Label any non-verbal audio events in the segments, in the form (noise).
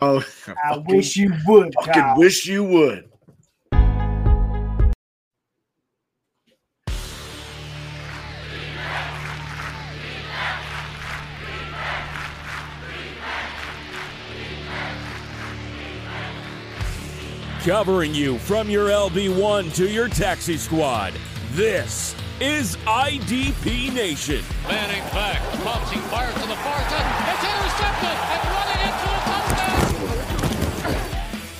Oh, (laughs) I wish you would. fucking Kyle. wish you would. Covering you from your LB1 to your taxi squad. This is IDP Nation. Manning back, pumps, he fires to the far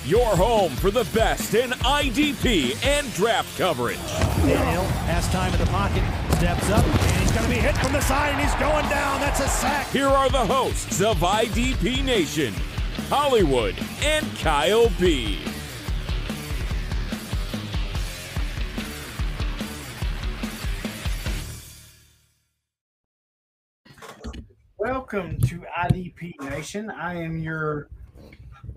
Your home for the best in IDP and draft coverage. Daniel has time in the pocket, steps up, and he's going to be hit from the side, and he's going down. That's a sack. Here are the hosts of IDP Nation Hollywood and Kyle B. Welcome to IDP Nation. I am your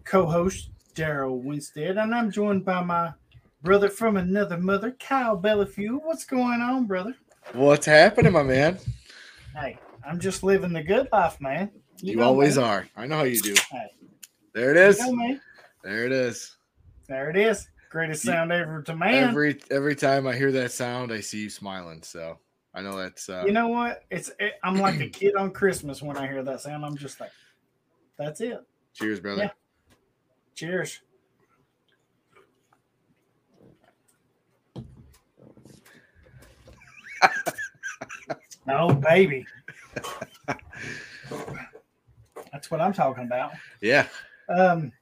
co-host Darrell Winstead, and I'm joined by my brother from another mother, Kyle Bellefue. What's going on, brother? What's happening, my man? Hey, I'm just living the good life, man. You, know always me. are. I know how you do. Hey, There it is. you know. There it is. There it is. Greatest You- sound ever to man. Every every time I hear that sound, I see you smiling. So I know that's uh, you know what? It's it, I'm like a kid on Christmas when I hear that sound. I'm just like, that's it. cheers, brother. Yeah. Cheers. (laughs) oh, baby. That's what I'm talking about. Yeah. Um,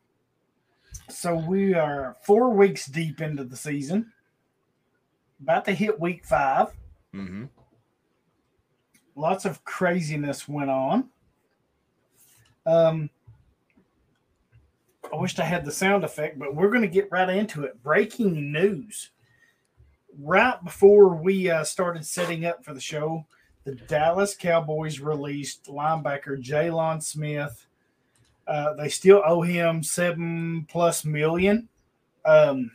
so we are four weeks deep into the season, about to hit week five. mm-hmm. Lots of craziness went on. Um, I wished I had the sound effect, but we're going to get right into it. Breaking news. Right before we uh, started setting up for the show, the Dallas Cowboys released linebacker Jaylon Smith. Uh, they still owe him seven plus million. Um,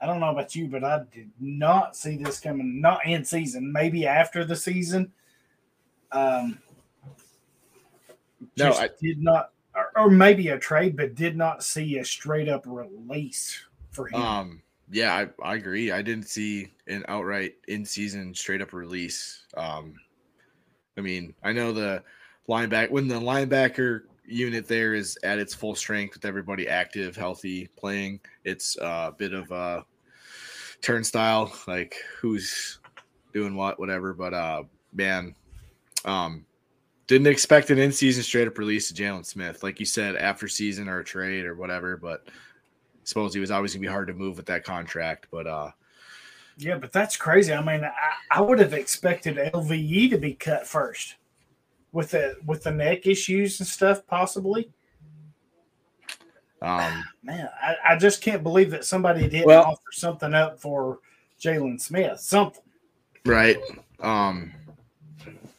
I don't know about you, but I did not see this coming. Not in season, maybe after the season. Um, No, I- did not, or, or maybe a trade, but did not see a straight up release for him. Um. Yeah, I, I agree. I didn't see an outright in season straight up release. Um. I mean, I know the linebacker when the linebacker unit there is at its full strength with everybody active, healthy, playing. It's a bit of a turnstile, like who's doing what, whatever. But uh, man, um, didn't expect an in season straight up release of Jaylon Smith, like you said, after season or a trade or whatever. But I suppose he was always gonna be hard to move with that contract. But uh, yeah, but that's crazy. I mean, I, I would have expected LVE to be cut first with the with the neck issues and stuff, possibly. um, Man, I, I just can't believe that somebody didn't Well- offer something up for Jaylon Smith. Something. right, um,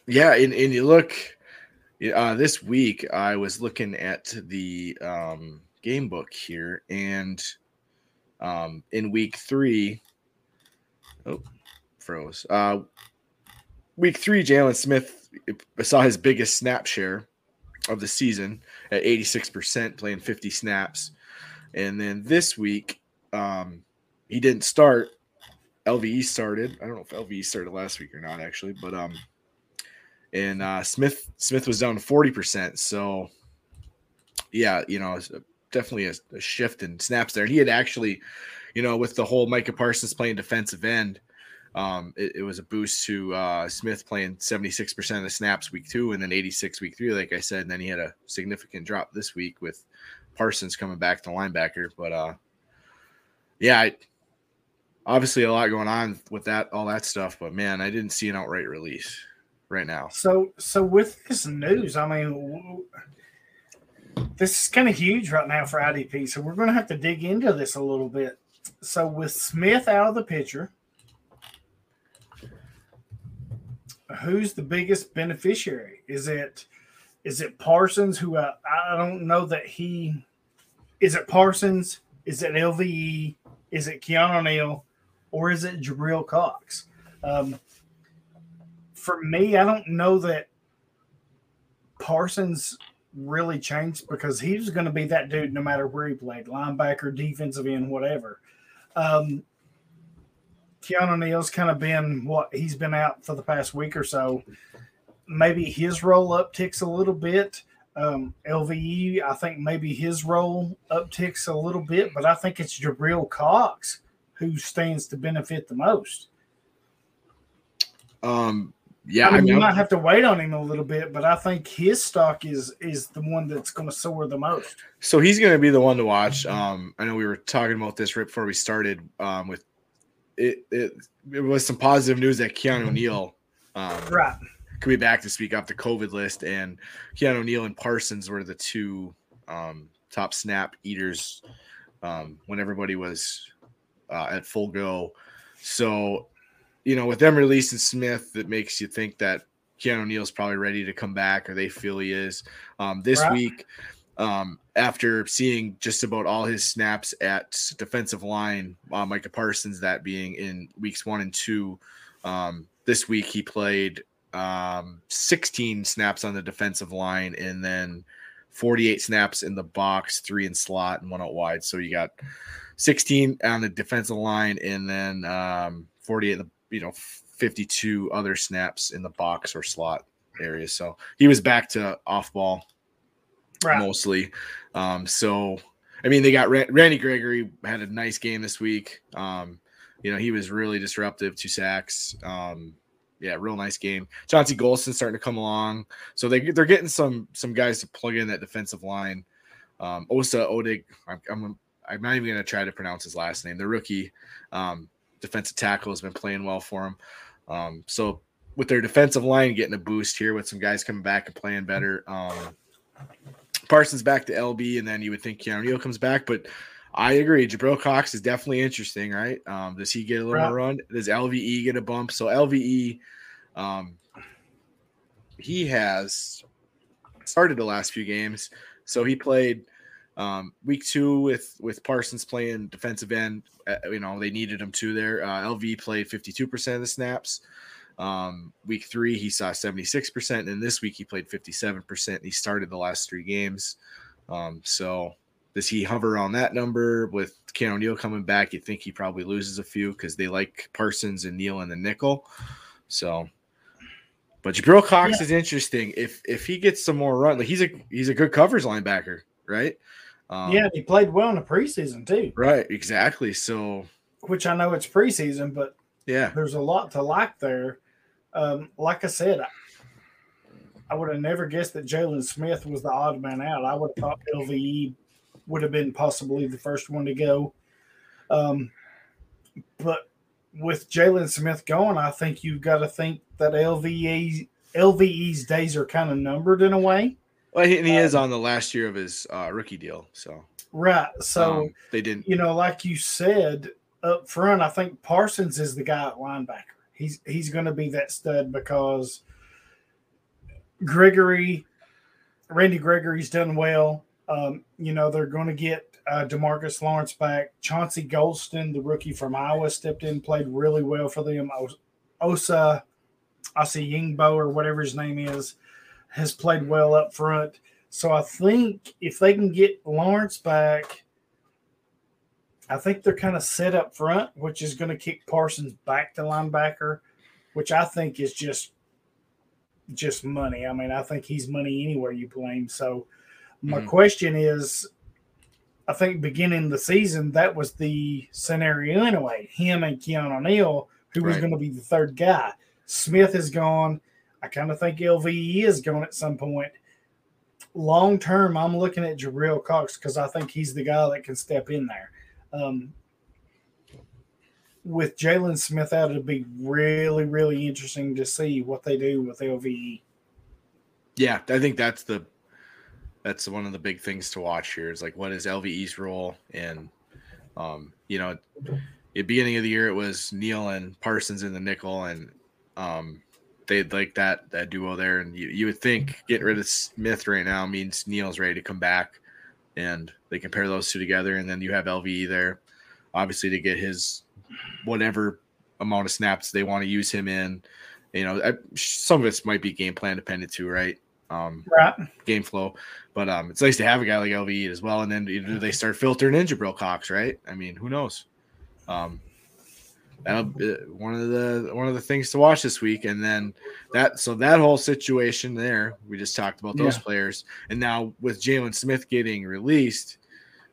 yeah, and, and you look. Uh, this week, I was looking at the um, game book here, and um, in week three, oh, froze. Uh, week three, Jaylon Smith saw his biggest snap share of the season at 86%, playing 50 snaps. And then this week, um, he didn't start. LVE started. I don't know if LVE started last week or not, actually, but um, and uh, Smith Smith was down 40%. So, yeah, you know, definitely a, a shift in snaps there. He had actually, you know, with the whole Micah Parsons playing defensive end, um, it, it was a boost to uh, Smith playing 76% of the snaps week two and then 86 week three, like I said. And then he had a significant drop this week with Parsons coming back to linebacker. But uh, yeah, I, obviously a lot going on with that, all that stuff. But man, I didn't see an outright release right now. So, so with this news, I mean, this is kind of huge right now for IDP. So we're going to have to dig into this a little bit. So with Smith out of the picture, who's the biggest beneficiary? Is it is it Parsons? Who I, I don't know that he is it Parsons? Is it LVE? Is it Keanu Neal? Or is it Jabril Cox? Um, for me, I don't know that Parsons really changed because he was going to be that dude no matter where he played, linebacker, defensive end, whatever. Um, Keanu Neal's kind of been what he's been out for the past week or so. Maybe his role upticks a little bit. Um, LVE, I think maybe his role upticks a little bit, but I think it's Jabril Cox who stands to benefit the most. Um, yeah, I mean, I mean, you might have to wait on him a little bit, but I think his stock is is the one that's going to soar the most. So he's going to be the one to watch. Um, I know we were talking about this right before we started. Um, with it, it, it was some positive news that Keanu Neal um, Right. could be back to speak off the COVID list, and Keanu Neal and Parsons were the two um, top snap eaters um, when everybody was uh, at full go. So, you know, with them releasing Smith, that makes you think that Keanu Neal's probably ready to come back, or they feel he is. Um, this Right. week, um, after seeing just about all his snaps at defensive line, uh, Micah Parsons, that being in weeks one and two, um, this week he played um, 16 snaps on the defensive line and then 48 snaps in the box, three in slot and one out wide. So you got 16 on the defensive line and then um, 48 in the you know 52 other snaps in the box or slot area. So he was back to off ball Right. mostly. Um, so I mean, they got Ra- Randy Gregory had a nice game this week. Um, you know, he was really disruptive, two sacks. Um, yeah, real nice game. Chauncey Golston starting to come along, so they they're getting some some guys to plug in that defensive line. Um, Osa Odig, I'm, I'm I'm not even gonna try to pronounce his last name. The rookie um, defensive tackle has been playing well for him. Um, so with their defensive line getting a boost here, with some guys coming back and playing better. Um, Parsons back to LB, and then you would think Keanu Neal comes back. But I agree, Jabril Cox is definitely interesting, right? Um, does he get a little run? Does LVE get a bump? So LVE, um, he has started the last few games. So he played um, week two with with Parsons playing defensive end. Uh, you know they needed him to there. Uh, LV played fifty two percent of the snaps. Um, week three, he saw 76%, and this week he played 57%. He started the last three games. Um, so does he hover on that number with Keanu Neal coming back? You think he probably loses a few because they like Parsons and Neal in the nickel. So, but Jabril Cox is interesting. If if he gets some more run, like he's a he's a good covers linebacker, right? Um, yeah, he played well in the preseason too, right, exactly. So which I know it's preseason, but yeah, there's a lot to like there. Um, like I said, I, I would have never guessed that Jaylon Smith was the odd man out. I would have thought LVE would have been possibly the first one to go. Um, but with Jaylon Smith going, I think you've got to think that LVE LVE's days are kind of numbered in a way. Well, he, and he is on the last year of his uh, rookie deal, so Right. So, um, they didn't. you know, like you said up front, I think Parsons is the guy at linebacker. He's he's going to be that stud because Gregory, Randy Gregory's done well. Um, you know, they're going to get uh, DeMarcus Lawrence back. Chauncey Golston, the rookie from Iowa, stepped in, played really well for them. Osa Osa, Yingbo, or whatever his name is, has played well up front. So I think if they can get Lawrence back, I think they're kind of set up front, which is going to kick Parsons back to linebacker, which I think is just just money. I mean, I think he's money anywhere you play him. So my Mhm. question is, I think beginning the season that was the scenario anyway. Him and Keanu Neal, who was going to be the third guy. Smith is gone. I kind of think LVE is going at some point. Long term, I'm looking at Jabril Cox because I think he's the guy that can step in there. Um, with Jaylon Smith out, it'd be really, really interesting to see what they do with. LVE. Yeah, I think that's the that's one of the big things to watch here is like what is LVE's role and um you know at beginning of the year it was Neal and Parsons in the nickel and um they'd like that that duo there and you, you would think getting rid of Smith right now means Neal's ready to come back and they compare those two together and then you have LVE there obviously to get his whatever amount of snaps they want to use him in you know I, some of this might be game plan dependent too right um, Right. game flow. But um, it's nice to have a guy like LVE as well. And then do they start filtering in Jabril Cox, right? I mean, who knows? Um, that'll be one of the one of the things to watch this week. And then that so that whole situation there, we just talked about those Yeah. players. And now with Jaylon Smith getting released,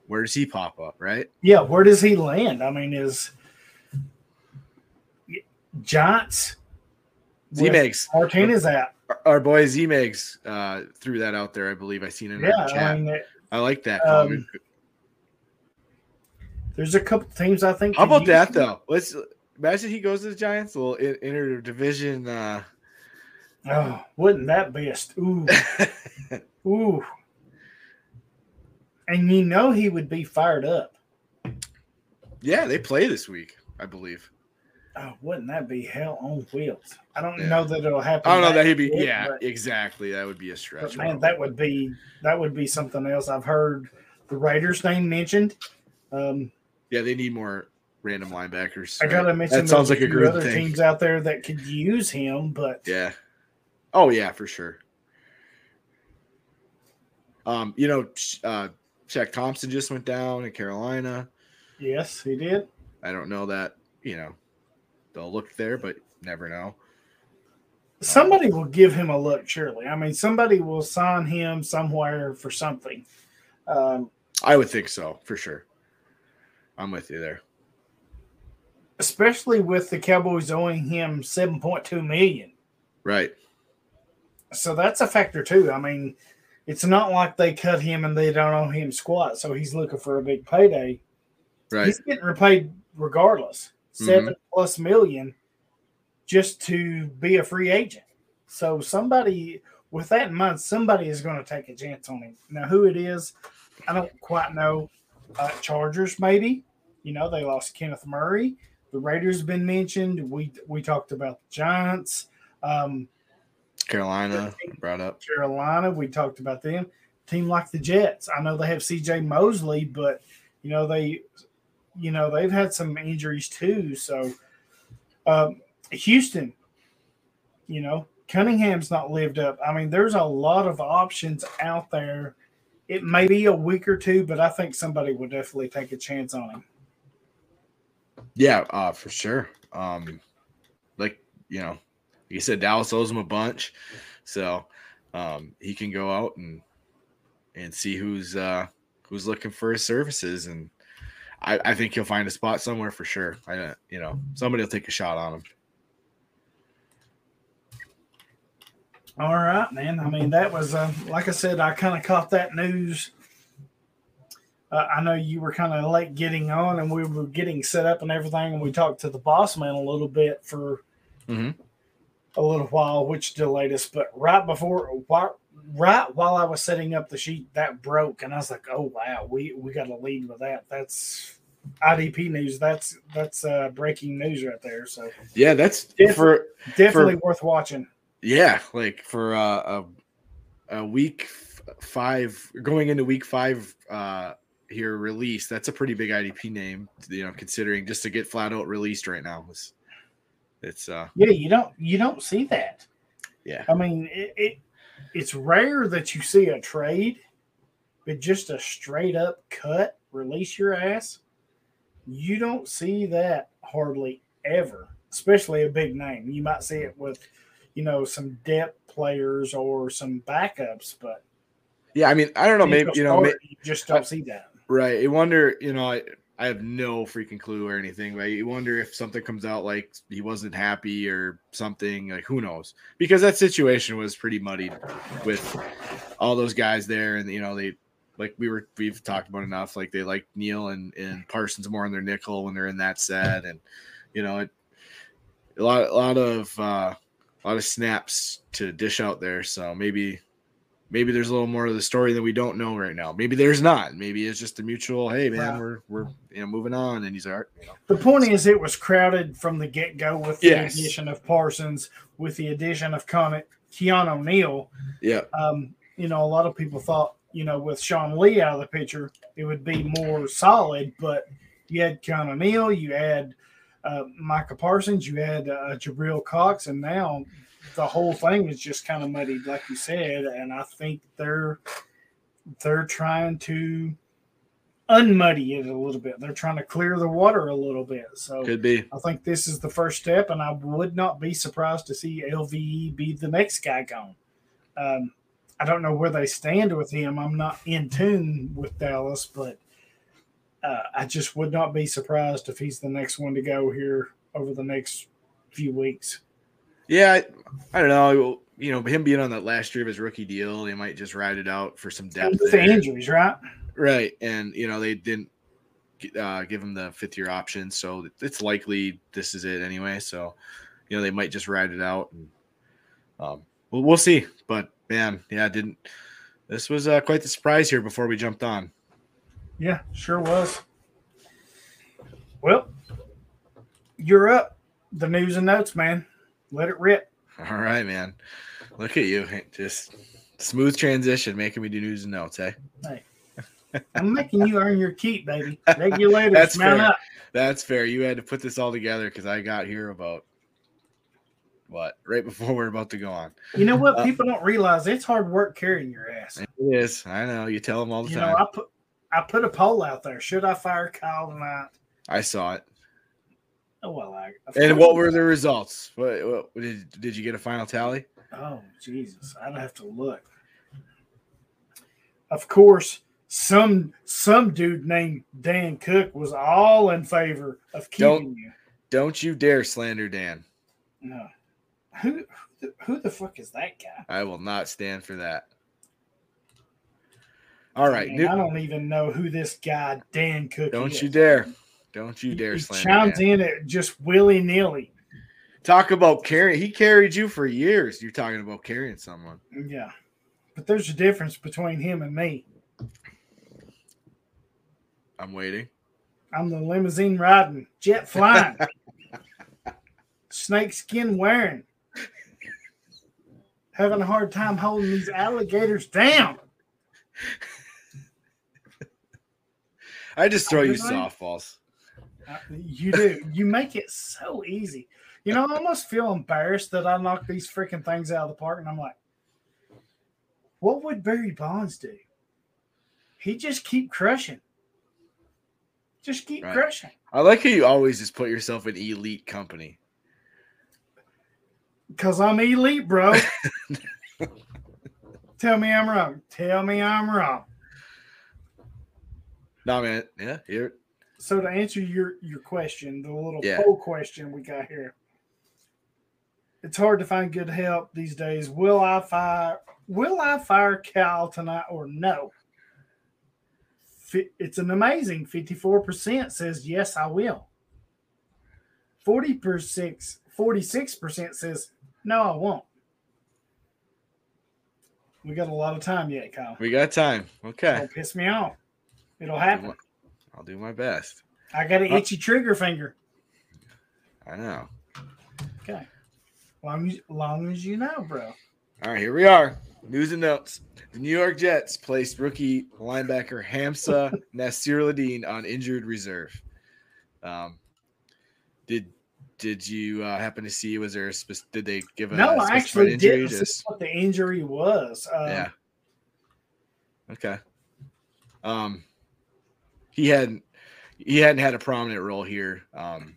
where does he pop up, right? Yeah, where does he land? I mean, is Giants with Z-Megs. Martinez out? Our- Our boy Z Megs uh, threw that out there. I believe I seen it in Yeah, the chat. I mean, I like that. um, there's a couple teams I think. How about that though? Let's imagine he goes to the Giants, a little in- interdivision. Uh, Oh, wouldn't that be a st- ooh (laughs) ooh? And you know he would be fired up. yeah, they play this week, I believe. Oh, wouldn't that be hell on wheels? I don't Yeah. know that it'll happen. I don't know that he'd be. quick, Yeah, but- exactly. That would be a stretch. man, that would be that would be something else. I've heard the Raiders name mentioned. Um, yeah, they need more random linebackers. I gotta mention that sounds like a good other thing. teams out there that could use him, but Yeah. Oh yeah, for sure. Um, you know, uh, Shaq Thompson just went down in Carolina. yes, he did. I don't know that you know they'll look there, but never know. Somebody will give him a look, surely. I mean, somebody will sign him somewhere for something. Um, I would think so for sure. I'm with you there. Especially with the Cowboys owing him seven point two million. Right. So that's a factor too. I mean, it's not like they cut him and they don't owe him squat, so he's looking for a big payday. Right. He's getting repaid regardless, 7 plus million, just to be a free agent. So somebody, with that in mind, somebody is going to take a chance on him. Now, who it is, I don't quite know. Uh, Chargers, maybe. You know, they lost Kenneth Murray. The Raiders have been mentioned. We we talked about the Giants. Um, Carolina brought up. Carolina, we talked about them. Team like the Jets. I know they have CJ Mosley, but you know they you know they've had some injuries too. So um, Houston, you know, Cunningham's not lived up. I mean, there's a lot of options out there. It may be a week or two, but I think somebody will definitely take a chance on him. Yeah, uh, for sure. Um, like you know, you said, Dallas owes him a bunch, so um, he can go out and and see who's uh, who's looking for his services, and I, I think he'll find a spot somewhere for sure. I you know somebody will take a shot on him. All right, man. I mean, that was uh, like I said. I kind of caught that news. Uh, I know you were kind of late getting on, and we were getting set up and everything. And we talked to the boss man a little bit for Mhm. a little while, which delayed us. But right before, right while I was setting up the sheet, that broke, and I was like, "Oh wow, we we got to lead with that." That's IDP news. That's that's uh, breaking news right there. So Yeah, that's Yeah, for definitely worth watching. yeah, like for uh, a a week five going into week five uh here release. That's a pretty big IDP name, you know, considering just to get flat out released right now. It's, it's uh Yeah, you don't you don't see that. Yeah. I mean, it, it it's rare that you see a trade, but just a straight up cut, release your ass. You don't see that hardly ever, especially a big name. You might see it with, you know, some depth players or some backups, but yeah. I mean, I don't know. Maybe you know, may, you just don't see that. Right? You wonder. You know, I I have no freaking clue or anything. But you wonder if something comes out like he wasn't happy or something. Like who knows? Because that situation was pretty muddied with all those guys there, and you know they. Like we were, we've talked about enough. Like they like Neal and, and Parsons more on their nickel when they're in that set, and you know, it, a lot, a lot of, uh, a lot of snaps to dish out there. So maybe, maybe there's a little more of the story that we don't know right now. Maybe there's not. Maybe it's just a mutual. Hey, man, we're we're you know moving on, and he's all right. You know. The point is, it was crowded from the get go with the Yes. addition of Parsons, with the addition of Con- Keanu Neal. Yeah, um, you know, a lot of people thought, you know, with Sean Lee out of the picture, it would be more solid, but you had Keanu Neal, you had uh, Micah Parsons, you had uh, Jabril Cox, and now the whole thing is just kind of muddied, like you said, and I think they're they're trying to unmuddy it a little bit. They're trying to clear the water a little bit. So Could be. I think this is the first step, and I would not be surprised to see LVE be the next guy gone. Um, I don't know where they stand with him. I'm not in tune with Dallas, but uh, I just would not be surprised if he's the next one to go here over the next few weeks. Yeah, I, I don't know. You know, him being on that last year of his rookie deal, they might just ride it out for some depth. The injuries, right? Right, and you know they didn't uh, give him the fifth year option, so it's likely this is it anyway. So, you know they might just ride it out, and um, we'll, we'll see. But man, yeah, didn't this was uh, quite the surprise here before we jumped on. Yeah, sure was. Well, you're up. The news and notes, man. Let it rip. All right, man. Look at you, just smooth transition, making me do news and notes. Hey, Hey, I'm making you earn your keep, baby. Regulators, (laughs) That's mount fair. up. that's fair. You had to put this all together because I got here about what right before we're about to go on. You know what? Uh, People don't realize it's hard work carrying your ass. It is. I know. You tell them all the You time. know, I put I put a poll out there. Should I fire Kyle tonight? I saw it. Oh well, I. And what were the results? What, what did did you get a final tally? Oh Jesus! I'd have to look. Of course, some some dude named Dan Cook was all in favor of keeping Don't- you. Don't you dare slander Dan. No, who who the, fuck is that guy? I will not stand for that. All right, Man, new- I don't even know who this guy Dan Cook. don't is. you dare. Don't you dare He chimes in it just willy nilly. Talk about carrying. He carried you for years. You're talking about carrying someone. Yeah, but there's a difference between him and me. I'm waiting. I'm the limousine riding, jet flying, (laughs) snake skin wearing, having a hard time holding these alligators down. I just throw you softballs. You do. You make it so easy. You know, I almost feel embarrassed that I knock these freaking things out of the park, and I'm like, what would Barry Bonds do? He just keep crushing. Just keep Right. crushing. I like how you always just put yourself in elite company. Because I'm elite, bro. (laughs) Tell me I'm wrong. Tell me I'm wrong. No, man. Yeah, you're So to answer your your question, the little Yeah. poll question we got here, it's hard to find good help these days. Will I fire? Will I fire Cal tonight or no? It's an amazing fifty-four percent says yes, I will. Forty percent, forty-six percent says no, I won't. We got a lot of time yet, Kyle. we got time. Okay. Don't piss me off. It'll happen. I'll do my best. I got an Uh, itchy trigger finger. I know. Okay. Long as, long as you know, bro. All right, here we are. News and notes. The New York Jets placed rookie linebacker Hamza (laughs) Nasirildeen on injured reserve. Um, did did you uh, happen to see? Was there a spec- did they give a no, I actually see Just- what the injury was. Uh, yeah. Okay. Um, he hadn't he hadn't had a prominent role here. Um,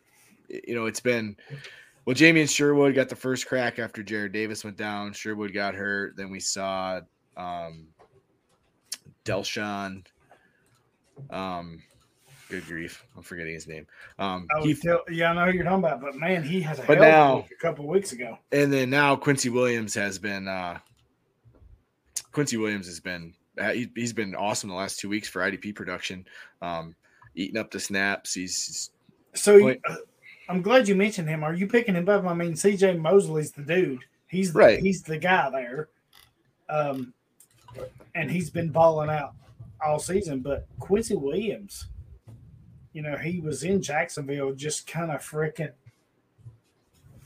you know, it's been well, Jamien Sherwood got the first crack after Jarrad Davis went down. Sherwood got hurt. Then we saw um, Delshon. Um, good grief, I'm forgetting his name. Um, he tell, yeah, I know who you're talking about, but man, he has a But hell of a now- a couple weeks ago. and then now Quincy Williams has been uh Quincy Williams has been he, he's been awesome the last two weeks for IDP production, um, eating up the snaps. He's, he's So Wait. uh, I'm glad you mentioned him. Are you picking him up? I mean, CJ Mosley's the dude. He's the, Right. he's the guy there. Um, and he's been balling out all season. But Quincy Williams, you know, he was in Jacksonville, just kind of freaking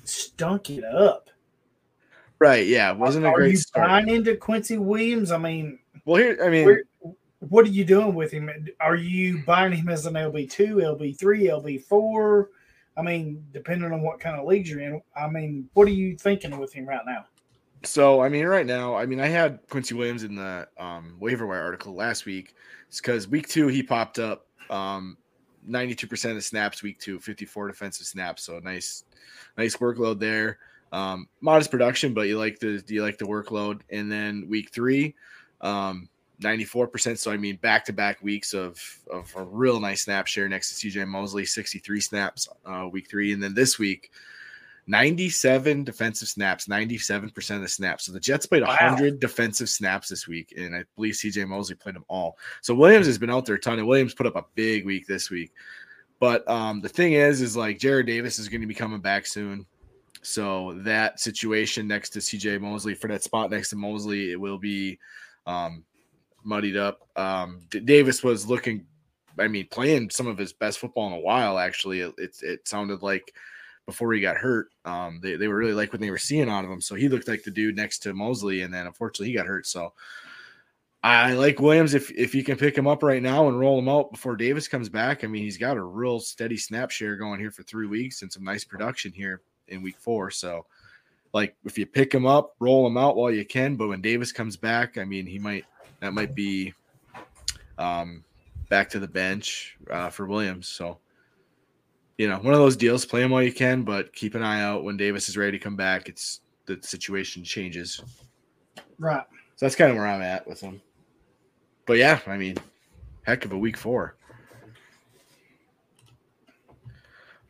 stunk it up. right. Yeah, wasn't a Are great you start. buying into Quincy Williams? I mean, Well, here I mean, where, what are you doing with him? Are you buying him as an LB two, LB three, LB four? I mean, depending on what kind of leagues you're in, I mean, what are you thinking with him right now? So I mean, right now, I mean, I had Quincy Williams in the um, waiver wire article last week. It's because week two he popped up um, 92% of snaps week two, 54 defensive snaps. So nice, nice workload there. Um, modest production, but you like the do you like the workload. And then week three, um, 94%. So I mean, back to back weeks of of a real nice snap share next to CJ Mosley, 63 snaps uh, week three, and then this week. 97 defensive snaps, 97% of the snaps. So the Jets played 100 defensive snaps this week, and I believe CJ Mosley played them all. So Williams has been out there a ton, and Williams put up a big week this week. But um, the thing is, is like Jarrad Davis is going to be coming back soon. So that situation next to CJ Mosley for that spot next to Mosley, it will be um, muddied up. Um, D- Davis was looking, I mean, playing some of his best football in a while. Actually, it, it, it sounded like before he got hurt. Um, they, they were really like what they were seeing out of him. So he looked like the dude next to Mosley, and then unfortunately he got hurt. So I like Williams if if you can pick him up right now and roll him out before Davis comes back. I mean, he's got a real steady snap share going here for three weeks and some nice production here in week four. So like if you pick him up, roll him out while you can. But when Davis comes back, I mean, he might that might be um back to the bench uh, for Williams. So you know, one of those deals, play him while you can, but keep an eye out when Davis is ready to come back. It's the situation changes. Right. So that's kind of where I'm at with him. But yeah, I mean, heck of a week four.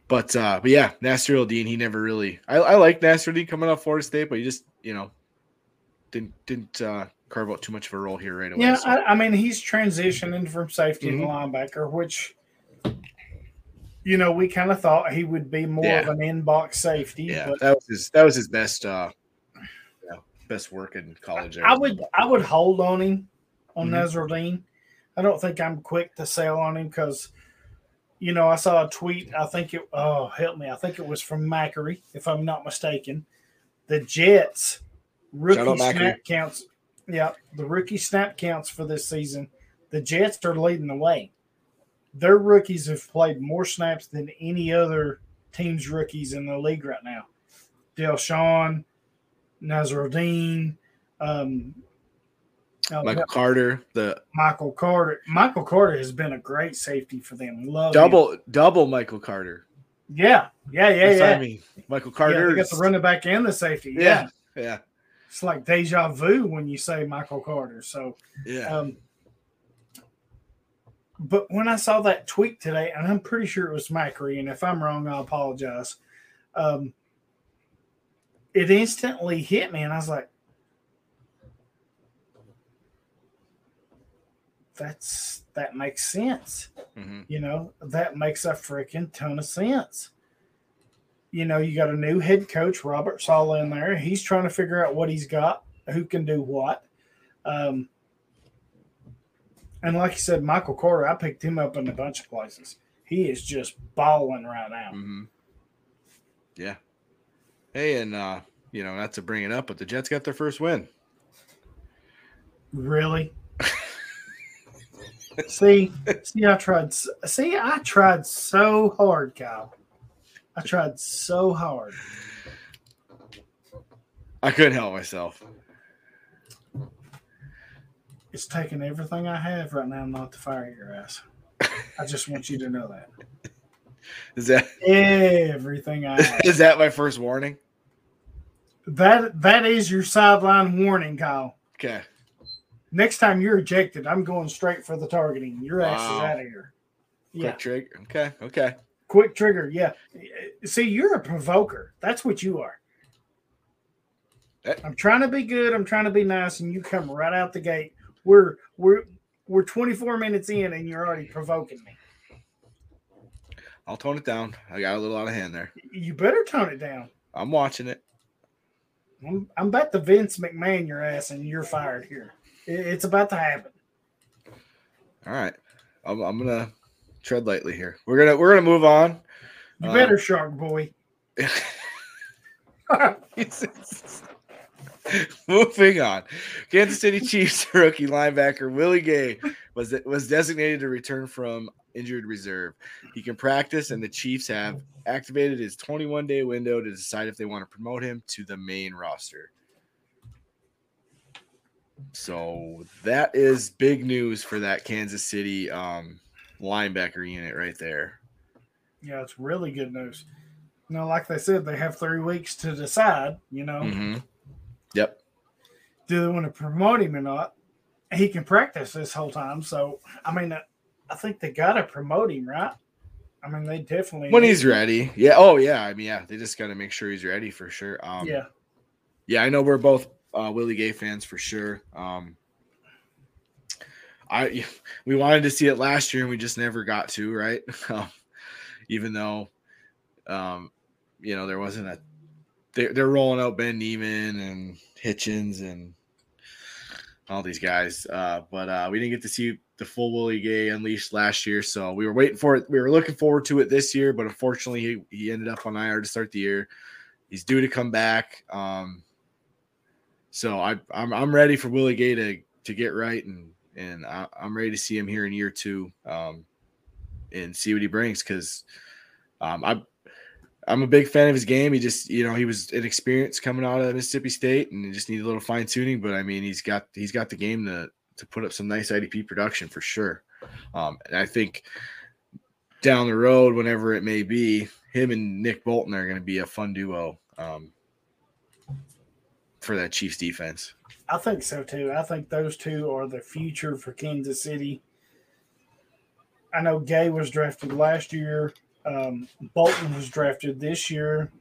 But uh, but yeah, Nasir Dean, he never really I, I like Nasir Dean coming off Florida State, but he just, you know, didn't didn't uh carve out too much of a role here right away. Yeah, so. I, I mean, he's transitioning from safety Mhm. to linebacker, which, you know, we kind of thought he would be more of an in-box safety. yeah, but that was his that was his best uh yeah, best work in college. there. I would I would hold on him on Mhm. Nasruddin. I don't think I'm quick to sell on him because, you know, I saw a tweet. I think it. Oh, help me! I think it was from Mackery, if I'm not mistaken. The Jets rookie snap counts. Yeah, the rookie snap counts for this season. The Jets are leading the way. Their rookies have played more snaps than any other team's rookies in the league right now. Delshawn, Nazruddin, um, uh, Michael Carter, the Michael Carter. Michael Carter has been a great safety for them. Love him. double double Michael Carter. Yeah, yeah, yeah, That's yeah. I mean, Michael Carter. they got the running back and the safety. Yeah. yeah, yeah, it's like deja vu when you say Michael Carter. So, yeah. um, but when I saw that tweet today, and I'm pretty sure it was Macri, and if I'm wrong, I apologize. Um, it instantly hit me, and I was like, "That's that makes sense." Mhm. You know, that makes a freaking ton of sense. You know, you got a new head coach, Robert Saleh, in there. He's trying to figure out what he's got, who can do what. Um, and like you said, Michael Carter, I picked him up in a bunch of places. He is just balling right now. hmm Yeah. Hey, and uh, you know, not to bring it up, but the Jets got their first win. Really? See, see, I tried. See, I tried so hard, Kyle. I tried so hard. I couldn't help myself. It's taking everything I have right now not to fire your ass. I just want you to know that. (laughs) Is that Everything I have. (laughs) is that my first warning? That that is your sideline warning, Kyle. Okay. Next time you're ejected, I'm going straight for the targeting. Your ass is out of here. Yeah, Quick trigger. Okay. Okay. quick trigger. Yeah. See, you're a provoker. That's what you are. Eh. I'm trying to be good. I'm trying to be nice, and you come right out the gate. We're we're we're 24 minutes in, and you're already provoking me. I'll tone it down. I got a little out of hand there. You better tone it down. I'm watching it. I'm, I'm about to Vince McMahon your ass, and you're fired here. It- It's about to happen. All right. I'm, I'm gonna tread lightly here. We're gonna we're gonna move on. You better, um, Shark Boy. (laughs) Moving on. Kansas City Chiefs (laughs) rookie linebacker Willie Gay was was designated to return from injured reserve. He can practice, and the Chiefs have activated his 21 day window to decide if they want to promote him to the main roster. So that is big news for that Kansas City um, linebacker unit right there. Yeah, it's really good news. You know, like they said, they have three weeks to decide. You know, Mhm. Yep. do they want to promote him or not? He can practice this whole time, so I mean, I- I think they got to promote him, right? I mean, they definitely When he's ready. Yeah. Oh, yeah. I mean, yeah. They just got to make sure he's ready for sure. Um, yeah, Yeah, I know we're both uh, Willie Gay fans for sure. Um, I we wanted to see it last year and we just never got to right. (laughs) Um, even though, um, you know, there wasn't a they're, they're rolling out Ben Niemann and Hitchens and all these guys, uh, but uh, we didn't get to see the full Willie Gay unleashed last year. So we were waiting for it. We were looking forward to it this year, but unfortunately, he, he ended up on IR to start the year. He's due to come back. Um, so I, I'm I'm ready for Willie Gay to to get right, and and I, I'm ready to see him here in year two, um, and see what he brings because um, I. I'm a big fan of his game. He just, you know, he was inexperienced coming out of Mississippi State, and just needed a little fine tuning. But I mean, he's got he's got the game to to put up some nice IDP production for sure. Um, and I think down the road, whenever it may be, him and Nick Bolton are going to be a fun duo um, for that Chiefs defense. I think so too. I think those two are the future for Kansas City. I know Gay was drafted last year. Um, Bolton was drafted this year.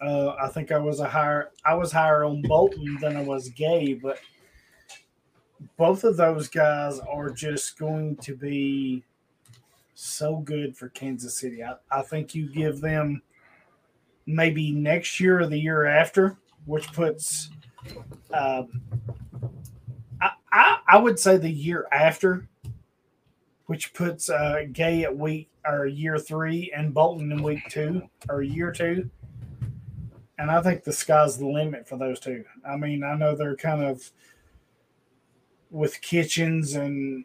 Uh, I think I was a higher. I was higher on Bolton than I was Gay, but both of those guys are just going to be so good for Kansas City. I, I think you give them maybe next year or the year after, which puts um, I, I I would say the year after, which puts uh, Gay at week or year three and Bolton in week two or year two. And I think the sky's the limit for those two. I mean, I know they're kind of with Hitchens and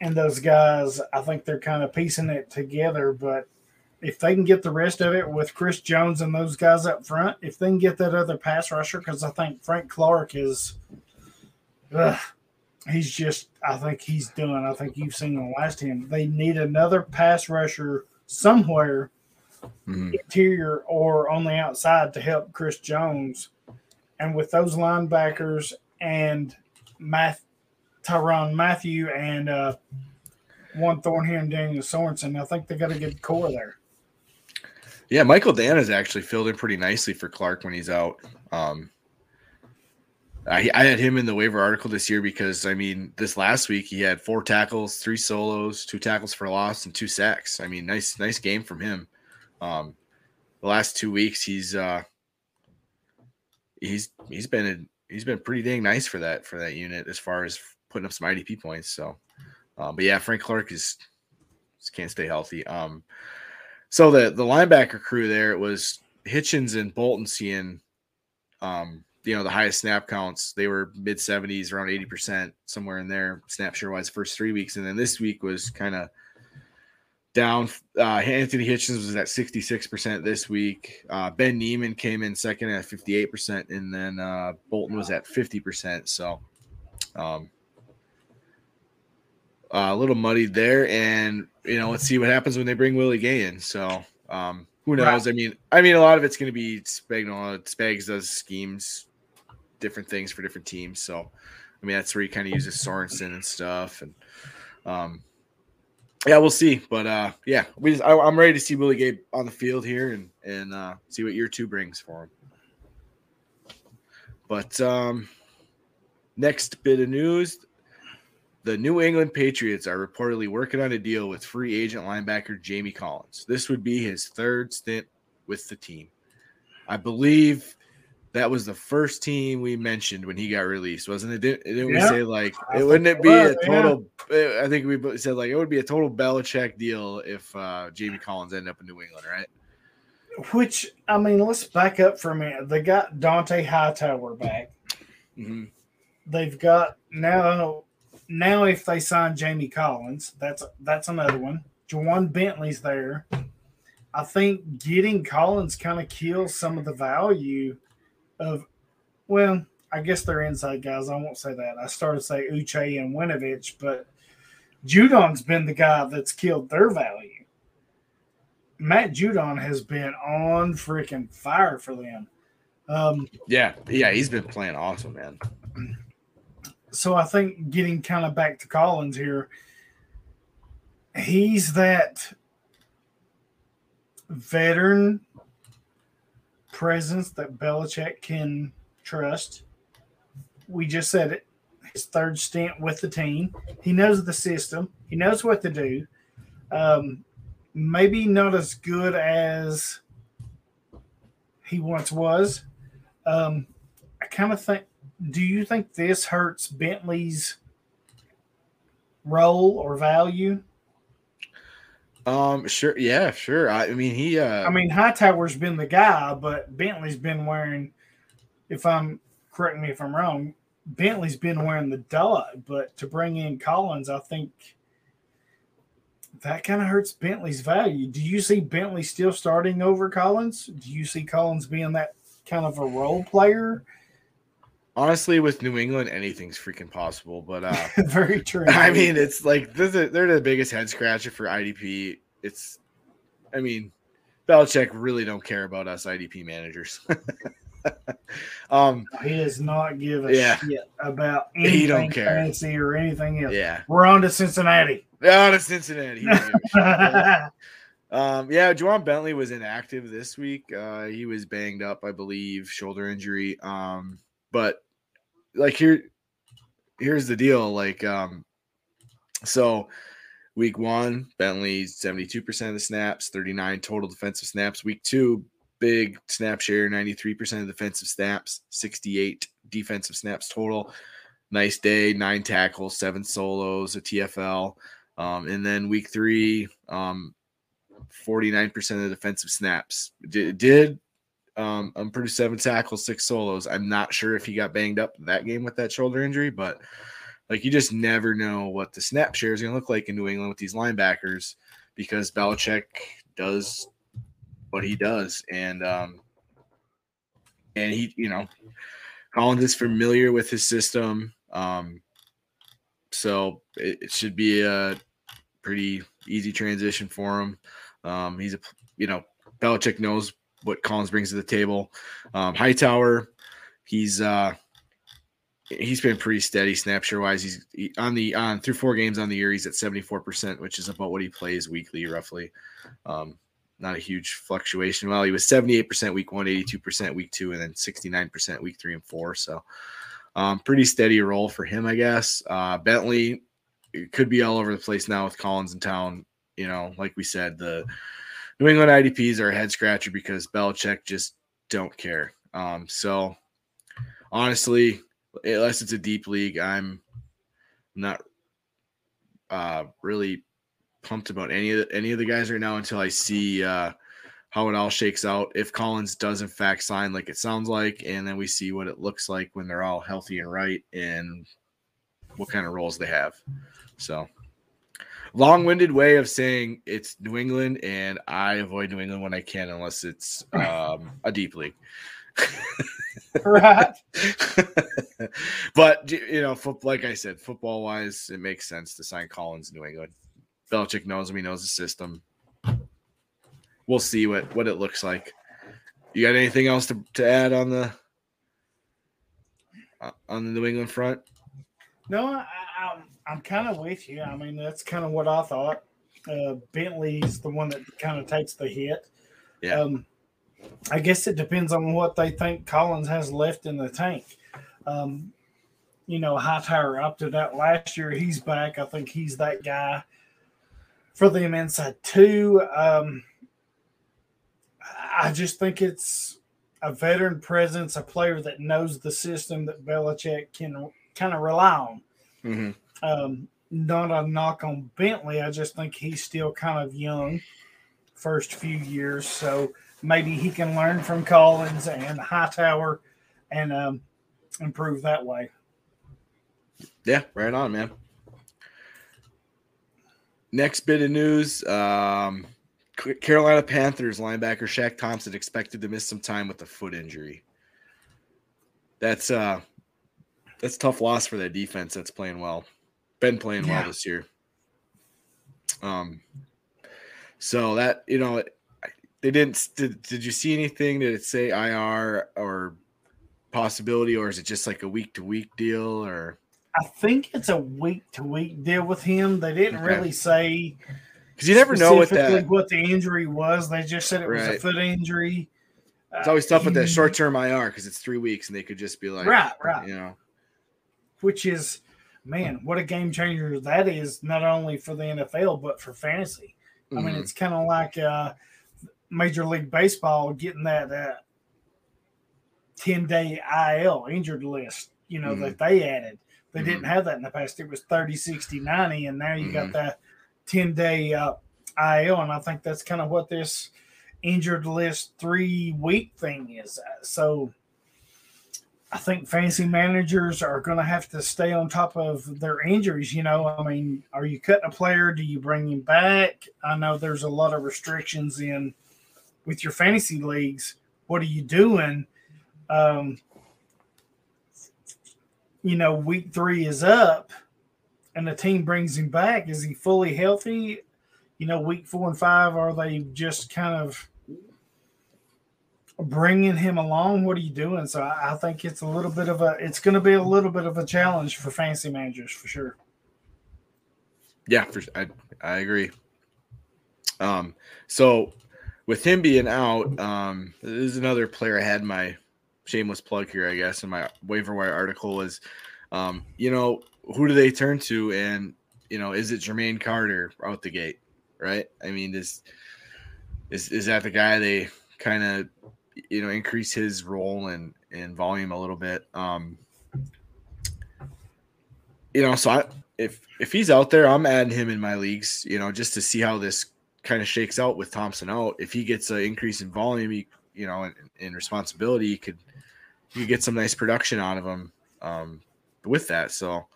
and those guys. I think they're kind of piecing it together, but if they can get the rest of it with Chris Jones and those guys up front, if they can get that other pass rusher, because I think Frank Clark is, ugh, he's just, I think he's done. I think you've seen the last him. They need another pass rusher somewhere, Mhm. interior or on the outside, to help Chris Jones. And with those linebackers and Math, Tyrann Mathieu and uh, Juan Thornhill and Daniel Sorensen, I think they got a good core there. Yeah, Michael Dan has actually filled in pretty nicely for Clark when he's out. Um, I, I had him in the waiver article this year because I mean, this last week he had four tackles, three solos, two tackles for loss, and two sacks. I mean, nice, nice game from him. Um, the last two weeks he's uh, he's he's been a, he's been pretty dang nice for that for that unit as far as putting up some IDP points. So, um, but yeah, Frank Clark is just can't stay healthy. Um, so the the linebacker crew there it was Hitchens and Bolton seeing um you know the highest snap counts. They were mid 70s around 80% somewhere in there snap share wise first three weeks. And then this week was kind of down. Uh Anthony Hitchens was at 66% this week. Uh Ben Niemann came in second at 58% and then uh Bolton was at 50% so um uh, a little muddied there, and you know, let's see what happens when they bring Willie Gay in. So, um, who knows? I mean, I mean, a lot of it's going to be Spagnuolo. Spags does schemes, different things for different teams. So, I mean, that's where he kind of uses Sorensen and stuff, and um, yeah, we'll see. But uh, yeah, we just, I, I'm ready to see Willie Gay on the field here and and uh, see what year two brings for him. But um, next bit of news the New England Patriots are reportedly working on a deal with free agent linebacker Jamie Collins. This would be his third stint with the team. I believe that was the first team we mentioned when he got released, wasn't it? Didn't, didn't we say like it wouldn't it be a was, yeah. total? I think we said like it would be a total Belichick deal if uh, Jamie Collins ended up in New England, right? Which I mean, let's back up for a minute. They got Dont'a Hightower back. Mhm. They've got now. Now, if they sign Jamie Collins, that's that's another one. Ja'Whaun Bentley's there. I think getting Collins kind of kills some of the value of. Well, I guess they're inside guys. I won't say that. I started to say Uche and Winovich, but Judon's been the guy that's killed their value. Matt Judon has been on freaking fire for them. Um, Yeah, yeah, he's been playing awesome, man. So I think getting kind of back to Collins here, he's that veteran presence that Belichick can trust. We just said it. His third stint with the team. He knows the system. He knows what to do. Um, maybe not as good as he once was. Um, I kind of think. Do you think this hurts Bentley's role or value? Um, sure, yeah, sure. I, I mean, he. Uh, I mean, Hightower's been the guy, but Bentley's been wearing. If I'm correct me if I'm wrong, Bentley's been wearing the dot. But to bring in Collins, I think that kind of hurts Bentley's value. Do you see Bentley still starting over Collins? Do you see Collins being that kind of a role player? Honestly, with New England, anything's freaking possible. But uh, (laughs) Very true. I mean, it's like is, they're the biggest head scratcher for IDP. It's, I mean, Belichick really don't care about us IDP managers. (laughs) um, he does not give a Yeah. shit about (laughs) He anything don't care. fancy or anything else. yeah, We're on to Cincinnati. Cincinnati. He don't give a shit. Um, yeah, Ja'Whaun Bentley was inactive this week. Uh, he was banged up, I believe, shoulder injury. Um, but like here, here's the deal. Like, um, so week one, Bentley 72% of the snaps, 39 total defensive snaps. Week two, big snap share, 93% of defensive snaps, 68 defensive snaps total. Nice day, nine tackles, seven solos, a TFL. Um, and then week three, um, 49% of defensive snaps. Did, did um, um pretty seven tackles, six solos. I'm not sure if he got banged up that game with that shoulder injury, but like you just never know what the snap share is going to look like in New England with these linebackers because Belichick does what he does, and um, and he, you know, Collins is familiar with his system, um, so it, it should be a pretty easy transition for him. Um, he's a, you know, Belichick knows what Collins brings to the table. Um, Hightower, he's uh, he's been pretty steady snap share wise. He's he, on the on through four games on the year. He's at seventy four percent, which is about what he plays weekly, roughly. Um, not a huge fluctuation. Well, he was seventy eight percent week one, 82 percent week two, and then sixty nine percent week three and four. So, um, pretty steady role for him, I guess. Uh, Bentley could be all over the place now with Collins in town. You know, like we said, the New England IDPs are a head scratcher because Belichick just don't care. Um, so honestly, unless it's a deep league, I'm not uh, really pumped about any of the, any of the guys right now until I see uh, how it all shakes out. If Collins does in fact sign like it sounds like, and then we see what it looks like when they're all healthy and right, and what kind of roles they have. So long-winded way of saying it's New England, and I avoid New England when I can, unless it's um, a deep league. right. (laughs) but you know, like I said, football-wise, it makes sense to sign Collins in New England. Belichick knows him; he knows the system. We'll see what what it looks like. You got anything else to, to add on the uh, on the New England front? No, I, I'm I'm kind of with you. I mean, that's kind of what I thought. Uh, Bentley's the one that kind of takes the hit. Yeah. Um, I guess it depends on what they think Collins has left in the tank. Um, you know, High Hightower opted out last year. He's back. I think he's that guy for them inside too. Um, I just think it's a veteran presence, a player that knows the system that Belichick can kind of rely on. Mm-hmm. Um, not a knock on Bentley. I just think he's still kind of young, first few years. So maybe he can learn from Collins and Hightower and um, improve that way. Yeah, right on, man. Next bit of news: um, Carolina Panthers linebacker Shaq Thompson expected to miss some time with a foot injury. That's uh, that's tough loss for that defense. That's playing well, been playing Yeah. well this year. Um, so that you know, they didn't. Did, did you see anything? Did it say IR or possibility, or is it just like a week to week deal? Or I think it's a week to week deal with him. They didn't Okay. really say because you never know specifically that. what the injury was. They just said it was a foot injury. It's always tough with that Uh, short term IR because it's three weeks and they could just be like, Right, right. you know, which is man, what a game changer that is, not only for the NFL but for fantasy. I mean, mhm. it's kind of like uh, Major League Baseball getting that uh, ten day IL injured list, you know, that they added. They Mhm. didn't have that in the past. It was 30, 60, 90, and now you got that 10 day uh, IL. And I think that's kind of what this injured list three week thing is. Uh, So I think fantasy managers are going to have to stay on top of their injuries. You know, I mean, are you cutting a player? Do you bring him back? I know there's a lot of restrictions in with your fantasy leagues. What are you doing? Um, you know, week three is up and the team brings him back. Is he fully healthy? You know, week four and five, are they just kind of bringing him along? What are you doing? So I, I think it's a little bit of a, it's going to be a little bit of a challenge for fantasy managers for sure. yeah, for, I I agree. Um, so with him being out, um, this is another player I had my shameless plug here, I guess, in my waiver wire article was, um, you know, who do they turn to, and you know, is it Jermaine Carter out the gate, right? I mean, is is is that the guy they kind of you know increase his role and and volume a little bit? Um, you know, so I if if he's out there, I'm adding him in my leagues, you know, just to see how this kind of shakes out with Thompson out. If he gets an increase in volume, he, you know, in, in responsibility, you could you get some nice production out of him um, with that. So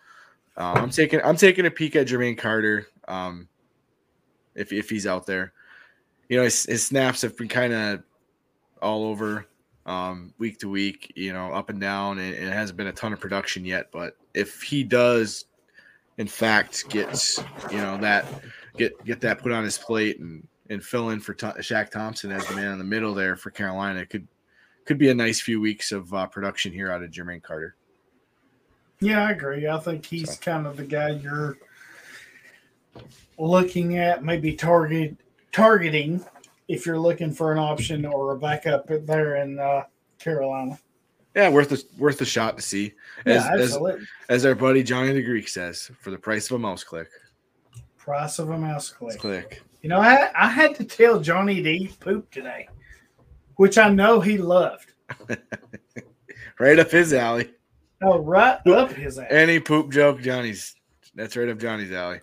um, I'm taking I'm taking a peek at Jermaine Carter um, if if he's out there. You know, his, his snaps have been kind of all over um, week to week, you know, up and down, and, it hasn't been a ton of production yet. But if he does, in fact, get you know that get get that put on his plate and and fill in for Th- Shaq Thompson as the man in the middle there for Carolina, it could could be a nice few weeks of uh, production here out of Jermaine Carter. Yeah, I agree. I think he's So. kind of the guy you're looking at, maybe target targeting if you're looking for an option or a backup there in uh, Carolina. Yeah, worth a worth a shot to see. As, as absolutely. as our buddy Johnny the Greek says, for the price of a mouse click. Price of a mouse click. Click. You know, I, I had to tell Johnny to eat poop today, which I know he loved. (laughs) Right up his alley. Oh, right up his ass. Any poop joke, Johnny's. That's right up Johnny's alley.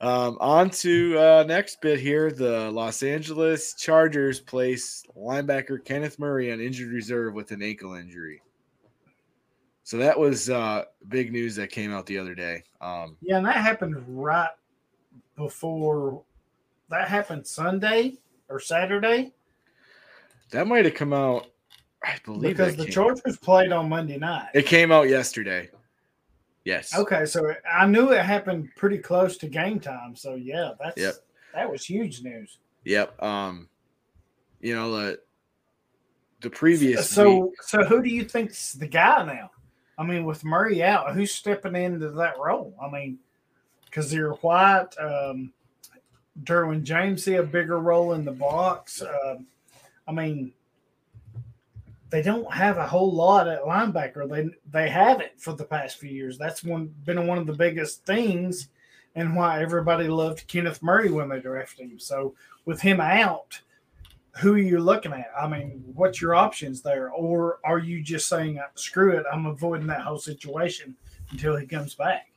Um, on to uh, next bit here. The Los Angeles Chargers place linebacker Kenneth Murray on injured reserve with an ankle injury. So that was uh, big news that came out the other day. Um, Yeah, and that happened right before that happened Sunday or Saturday that might have come out. I believe because the came- Chargers played on Monday night. It came out yesterday. Yes. Okay, so I knew it happened pretty close to game time. So yeah, that's Yep. that was huge news. Yep. Um, you know the the previous So week- so who do you think's the guy now? I mean, with Murray out, who's stepping into that role? I mean, Kyzir White, um, Derwin James see a bigger role in the box. Um, I mean, they don't have a whole lot at linebacker. They they haven't for the past few years. That's one been one of the biggest things, and why everybody loved Kenneth Murray when they drafted him. So with him out, who are you looking at? I mean, what's your options there, or are you just saying, "Screw it, I'm avoiding that whole situation until he comes back"?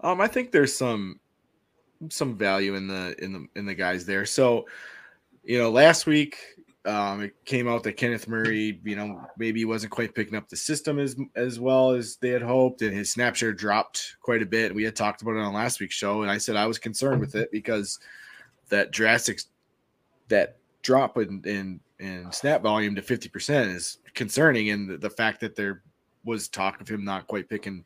Um, I think there's some some value in the in the in the guys there. So you know, last week um, it came out that Kenneth Murray, you know, maybe wasn't quite picking up the system as as well as they had hoped, and his snap share dropped quite a bit. We had talked about it on last week's show, and I said I was concerned with it because that drastic that drop in in, in snap volume to fifty percent is concerning, and the, the fact that there was talk of him not quite picking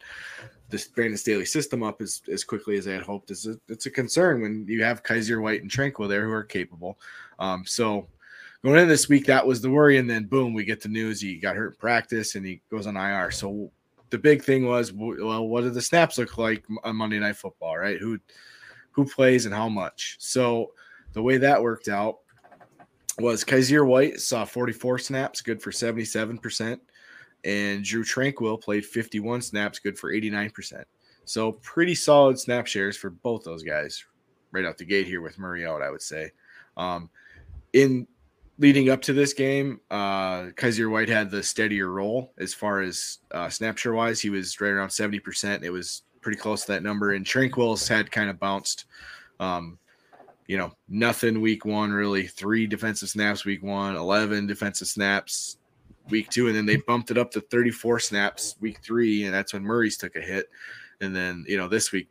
this Brandon Staley system up as, as quickly as I had hoped is a, it's a concern when you have Kyzir White and Tranquill there who are capable. Um, so going into this week, that was the worry, and then boom, we get the news he got hurt in practice and he goes on IR. So the big thing was, well, what do the snaps look like on Monday Night Football, right? Who who plays and how much? So the way that worked out was Kyzir White saw 44 snaps, good for 77 percent and Drue Tranquill played 51 snaps, good for 89%. So pretty solid snap shares for both those guys right out the gate here with Murray out, I would say. Um, in leading up to this game, uh, Kyzir White had the steadier role as far as uh, snap share wise. He was right around 70%. It was pretty close to that number. And Tranquill's had kind of bounced. Um, you know, nothing week one, really. Three defensive snaps week one, 11 defensive snaps week two, and then they bumped it up to 34 snaps week three, and that's when Murray's took a hit. And then you know this week,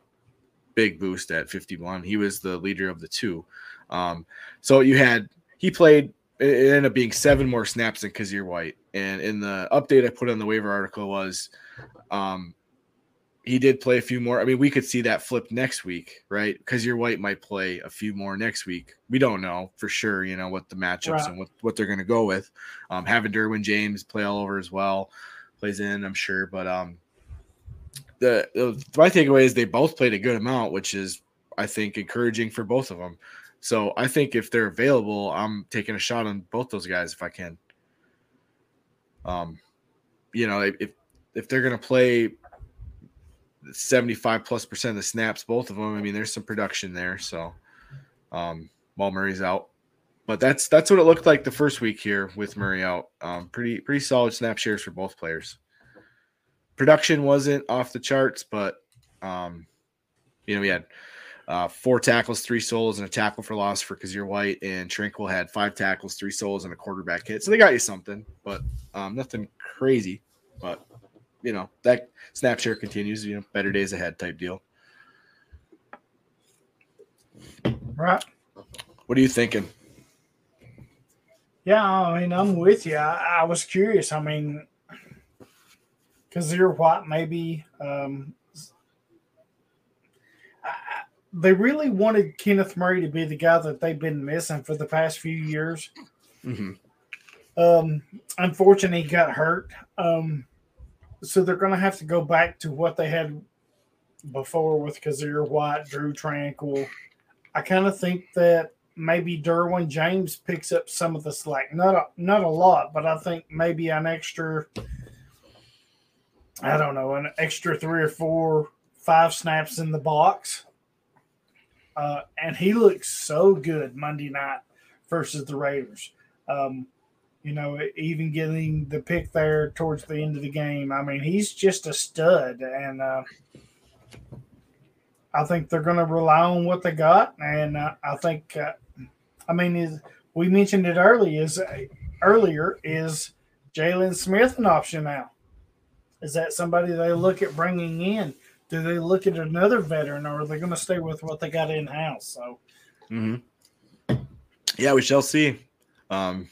big boost at 51. He was the leader of the two. Um, so you had he played. It ended up being seven more snaps than Kyzir White. And in the update I put on the waiver article was um, he did play a few more. I mean, we could see that flip next week, right? Because your white might play a few more next week. We don't know for sure, you know, what the matchups right. and what, what they're going to go with. Um, having Derwin James play all over as well plays in, I'm sure. But um, the, the my takeaway is they both played a good amount, which is I think encouraging for both of them. So I think if they're available, I'm taking a shot on both those guys if I can. Um, you know, if if they're to play 75 plus percent of the snaps, both of them. I mean, there's some production there. So, um, while Murray's out, but that's that's what it looked like the first week here with Murray out. Um, pretty pretty solid snap shares for both players. Production wasn't off the charts, but um, you know we had uh, four tackles, three solos, and a tackle for loss for Kyzir White, and Tranquill had five tackles, three solos, and a quarterback hit. So they got you something, but um, nothing crazy. But you know that snap share continues. You know, better days ahead type deal. Right. What are you thinking? Yeah, I mean, I'm with you. I, I was curious. I mean, Kyzir White maybe um, they really wanted Kenneth Murray to be the guy that they've been missing for the past few years. Mm-hmm. Um, unfortunately, he got hurt. Um, so they're going to have to go back to what they had before with Kyzir White, Drue Tranquill. I kind of think that maybe Derwin James picks up some of the slack. Not a, not a lot, but I think maybe an extra. I don't know, an extra three or four, five snaps in the box. Uh, and he looks so good Monday night versus the Raiders. Um, you know, even getting the pick there towards the end of the game. I mean, he's just a stud, and uh, I think they're going to rely on what they got. And uh, I think, uh, I mean, is we mentioned it early is earlier is Jaylon Smith an option now? Is that somebody they look at bringing in? Do they look at another veteran, or are they going to stay with what they got in house? So, mm-hmm. yeah, we shall see. Um,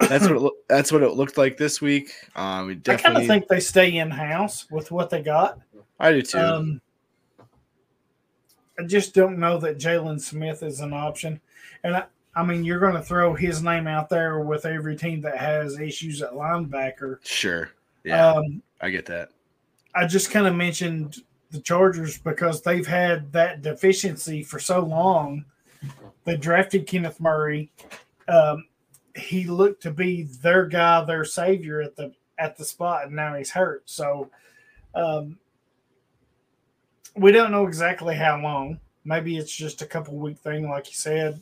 that's what it that's what it looked like this week. Um, we definitely. I kind of think they stay in house with what they got. I do too. Um, I just don't know that Jaylon Smith is an option, and I, I mean you're going to throw his name out there with every team that has issues at linebacker. Sure. Yeah. Um, I get that. I just kind of mentioned the Chargers because they've had that deficiency for so long. They drafted Kenneth Murray. Um, he looked to be their guy, their savior at the at the spot, and now he's hurt. So um, we don't know exactly how long. Maybe it's just a couple week thing, like you said.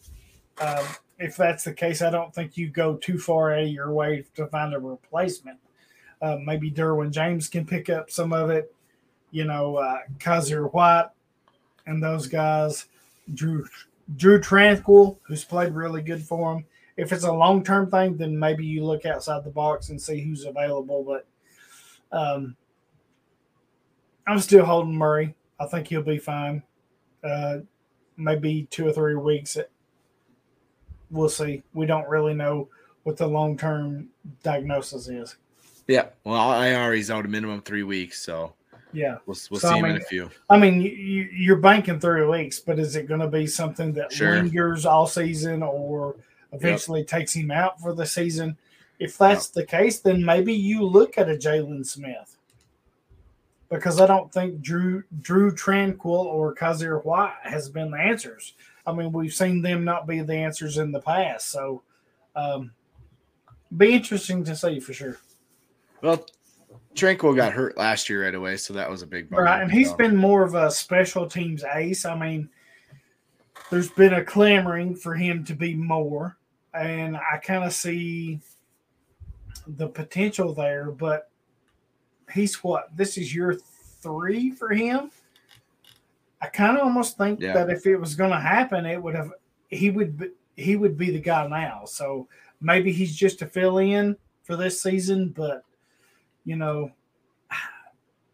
Um, if that's the case, I don't think you go too far out of your way to find a replacement. Uh, maybe Derwin James can pick up some of it. You know, uh, Kyzir White and those guys, Drue Drew Tranquil, who's played really good for him. If it's a long term thing, then maybe you look outside the box and see who's available. But um, I'm still holding Murray. I think he'll be fine. Uh, maybe two or three weeks. We'll see. We don't really know what the long term diagnosis is. Yeah. Well, IR is out a minimum three weeks, so Yeah. we'll we'll So, see I him in mean, a few. I mean, you, you're banking three weeks, but is it going to be something that Sure. lingers all season or eventually takes him out for the season? If that's the case, then maybe you look at a Jaylon Smith because I don't think Drue Drue Tranquill or Kyzir White has been the answers. I mean, we've seen them not be the answers in the past, so um, be interesting to see for sure. Well, Tranquill got hurt last year right away, so that was a big bummer. Right, and he's been more of a special teams ace. I mean, there's been a clamoring for him to be more, and I kind of see the potential there. But he's what? This is year three for him. I kind of almost think Yeah. that if it was going to happen, it would have. He would. Be, he would be the guy now. So maybe he's just a fill in for this season, but you know,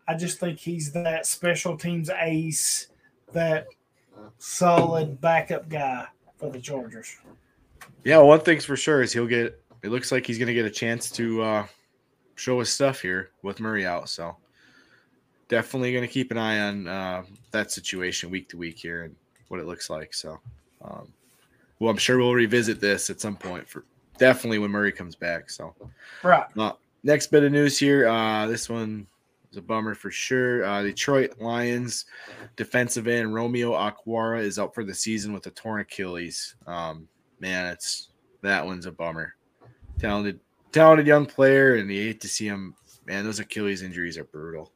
I just think he's that special teams ace, that solid backup guy for the Chargers. Yeah, one thing's for sure is he'll get. It looks like he's going to get a chance to uh, show his stuff here with Murray out. So definitely going to keep an eye on uh, that situation week to week here and what it looks like. So, um, well, I'm sure we'll revisit this at some point for definitely when Murray comes back. So. Right. Uh, next bit of news here. Uh, this one is a bummer for sure. Uh, Detroit Lions defensive end Romeo Okwara is out for the season with a torn Achilles. Um, man, it's that one's a bummer. Talented, talented young player, and you hate to see him. Man, those Achilles injuries are brutal.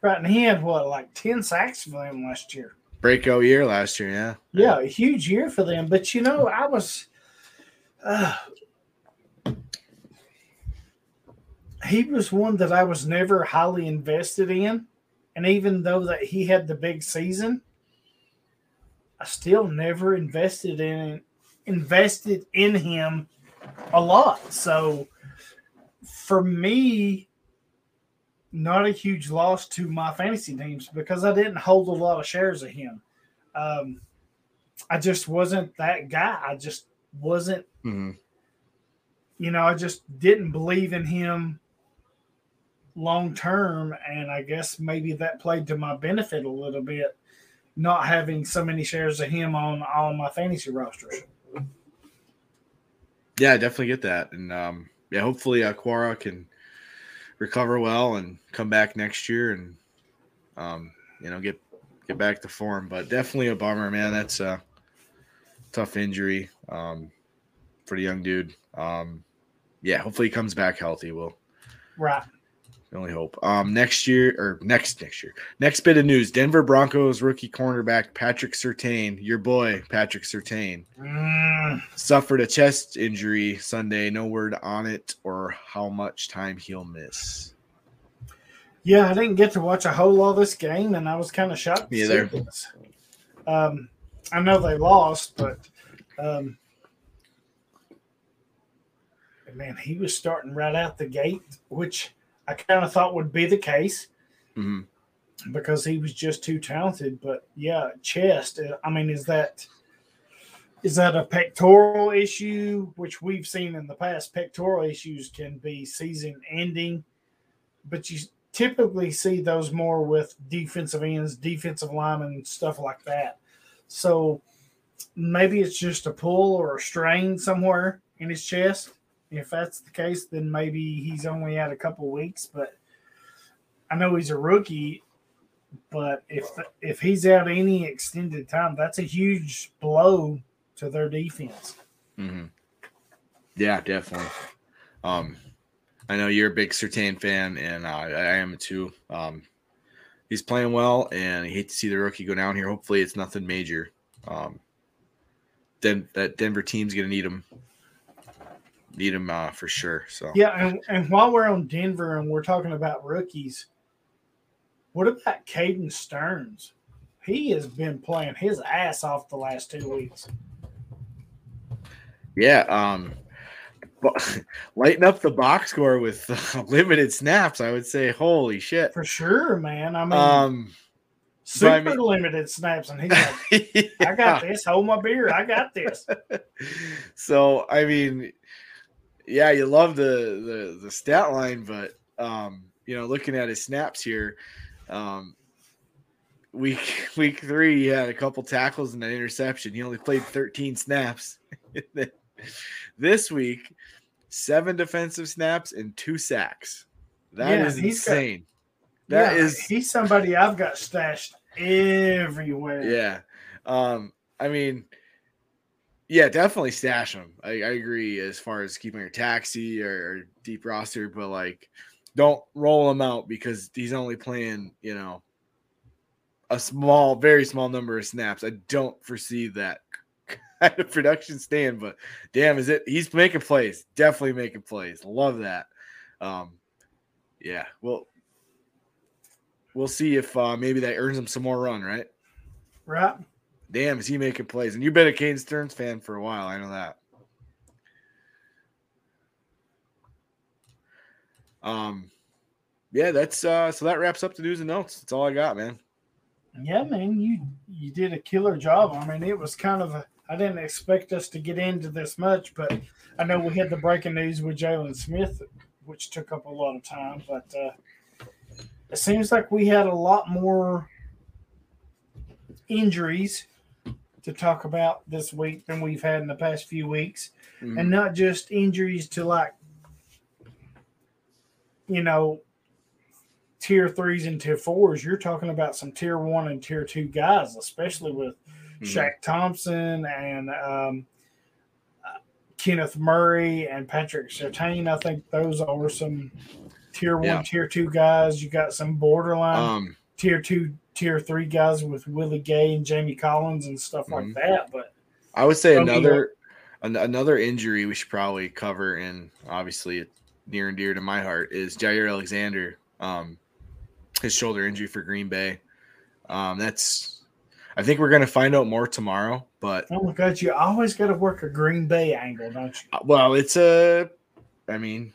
Right. And he had what, like 10 sacks for them last year. Breakout year last year, yeah. Yeah, a huge year for them. But you know, I was. Uh, he was one that I was never highly invested in, and even though that he had the big season, I still never invested in invested in him a lot. So for me, not a huge loss to my fantasy teams because I didn't hold a lot of shares of him. Um, I just wasn't that guy. I just wasn't, hmm you know, I just didn't believe in him long term. And I guess maybe that played to my benefit a little bit, not having so many shares of him on all my fantasy rosters. Yeah, I definitely get that, and um, yeah, hopefully Okwara can recover well and come back next year, and um, you know get get back to form. But definitely a bummer, man. That's a tough injury um, for the young dude. Um, yeah, hopefully he comes back healthy. We'll Right. Only hope. Um, next year or next next year. Next bit of news: Denver Broncos rookie cornerback Patrick Surtain, your boy Patrick Surtain, Mm, suffered a chest injury Sunday. No word on it or how much time he'll miss. yeah, I didn't get to watch a whole lot of this game, and I was kind of shocked. Me either. this. Um, I know they lost, but um, man, he was starting right out the gate, which I kind of thought would be the case hmm because he was just too talented. But yeah, chest. uh, I mean, is that is that a pectoral issue, which we've seen in the past? Pectoral issues can be season ending, but you typically see those more with defensive ends, defensive linemen, stuff like that. So maybe it's just a pull or a strain somewhere in his chest. If that's the case, then maybe he's only had a couple weeks. But I know he's a rookie. But if if he's out any extended time, that's a huge blow to their defense. hmm Yeah, definitely. Um, I know you're a big Surtain fan, and uh, I am too. Um, he's playing well, and I hate to see the rookie go down here. Hopefully, it's nothing major. Um, then that Denver team's gonna need him, need him uh, for sure. So Yeah, and, and while we're on Denver and we're talking about rookies, what about Caden Sterns? he has been playing his ass off the last two weeks. Yeah, um, but (laughs) lighten up the box score with uh, (laughs) limited snaps. I would say, holy shit. For sure, man. I mean, Um, super I mean- limited snaps, and he's (laughs) like, "I got this. Hold my beer. I got this." so I mean, yeah, you love the the the stat line, but um, you know, looking at his snaps here, um, week (laughs) week three, he had a couple tackles and an interception. He only played 13 snaps. (laughs) this week, seven defensive snaps and two sacks. That Yeah, is he's got- insane. That yeah, is he's somebody I've got stashed everywhere. Yeah. Um, I mean, yeah, definitely stash him. I, I agree as far as keeping your taxi or, or deep roster, but like don't roll him out because he's only playing, you know, a small, very small number of snaps. I don't foresee that (laughs) kind of production stand, but damn, is it he's making plays, definitely making plays. Love that. Um, yeah, well, we'll see if uh, maybe that earns him some more run, right? Right. Damn, is he making plays? And you've been a Kane Sterns fan for a while. I know that. Um, yeah, that's uh, so that wraps up the news and notes. That's all I got, man. Yeah, man, you you did a killer job. I mean, it was kind of. I didn't expect us to get into this much, but I know we had the breaking news with Jaylon Smith, which took up a lot of time. But uh, it seems like we had a lot more injuries to talk about this week than we've had in the past few weeks, Mhm. and not just injuries to like, you know, tier threes and tier fours, you're talking about some tier one and tier two guys, especially with Mhm. Shaq Thompson and um, uh, Kenneth Murray and Patrick Surtain. I think those are some tier one, Yeah. tier two guys. You got some borderline Um, tier two, tier three guys with Willie Gay and Jamie Collins and stuff Mhm. like that. But I would say another an- another injury we should probably cover, and obviously near and dear to my heart is Jaire Alexander. Um, his shoulder injury for Green Bay. Um, that's. I think we're gonna find out more tomorrow, but oh my God, you always got to work a Green Bay angle, don't you? Uh, Well, it's a, I mean,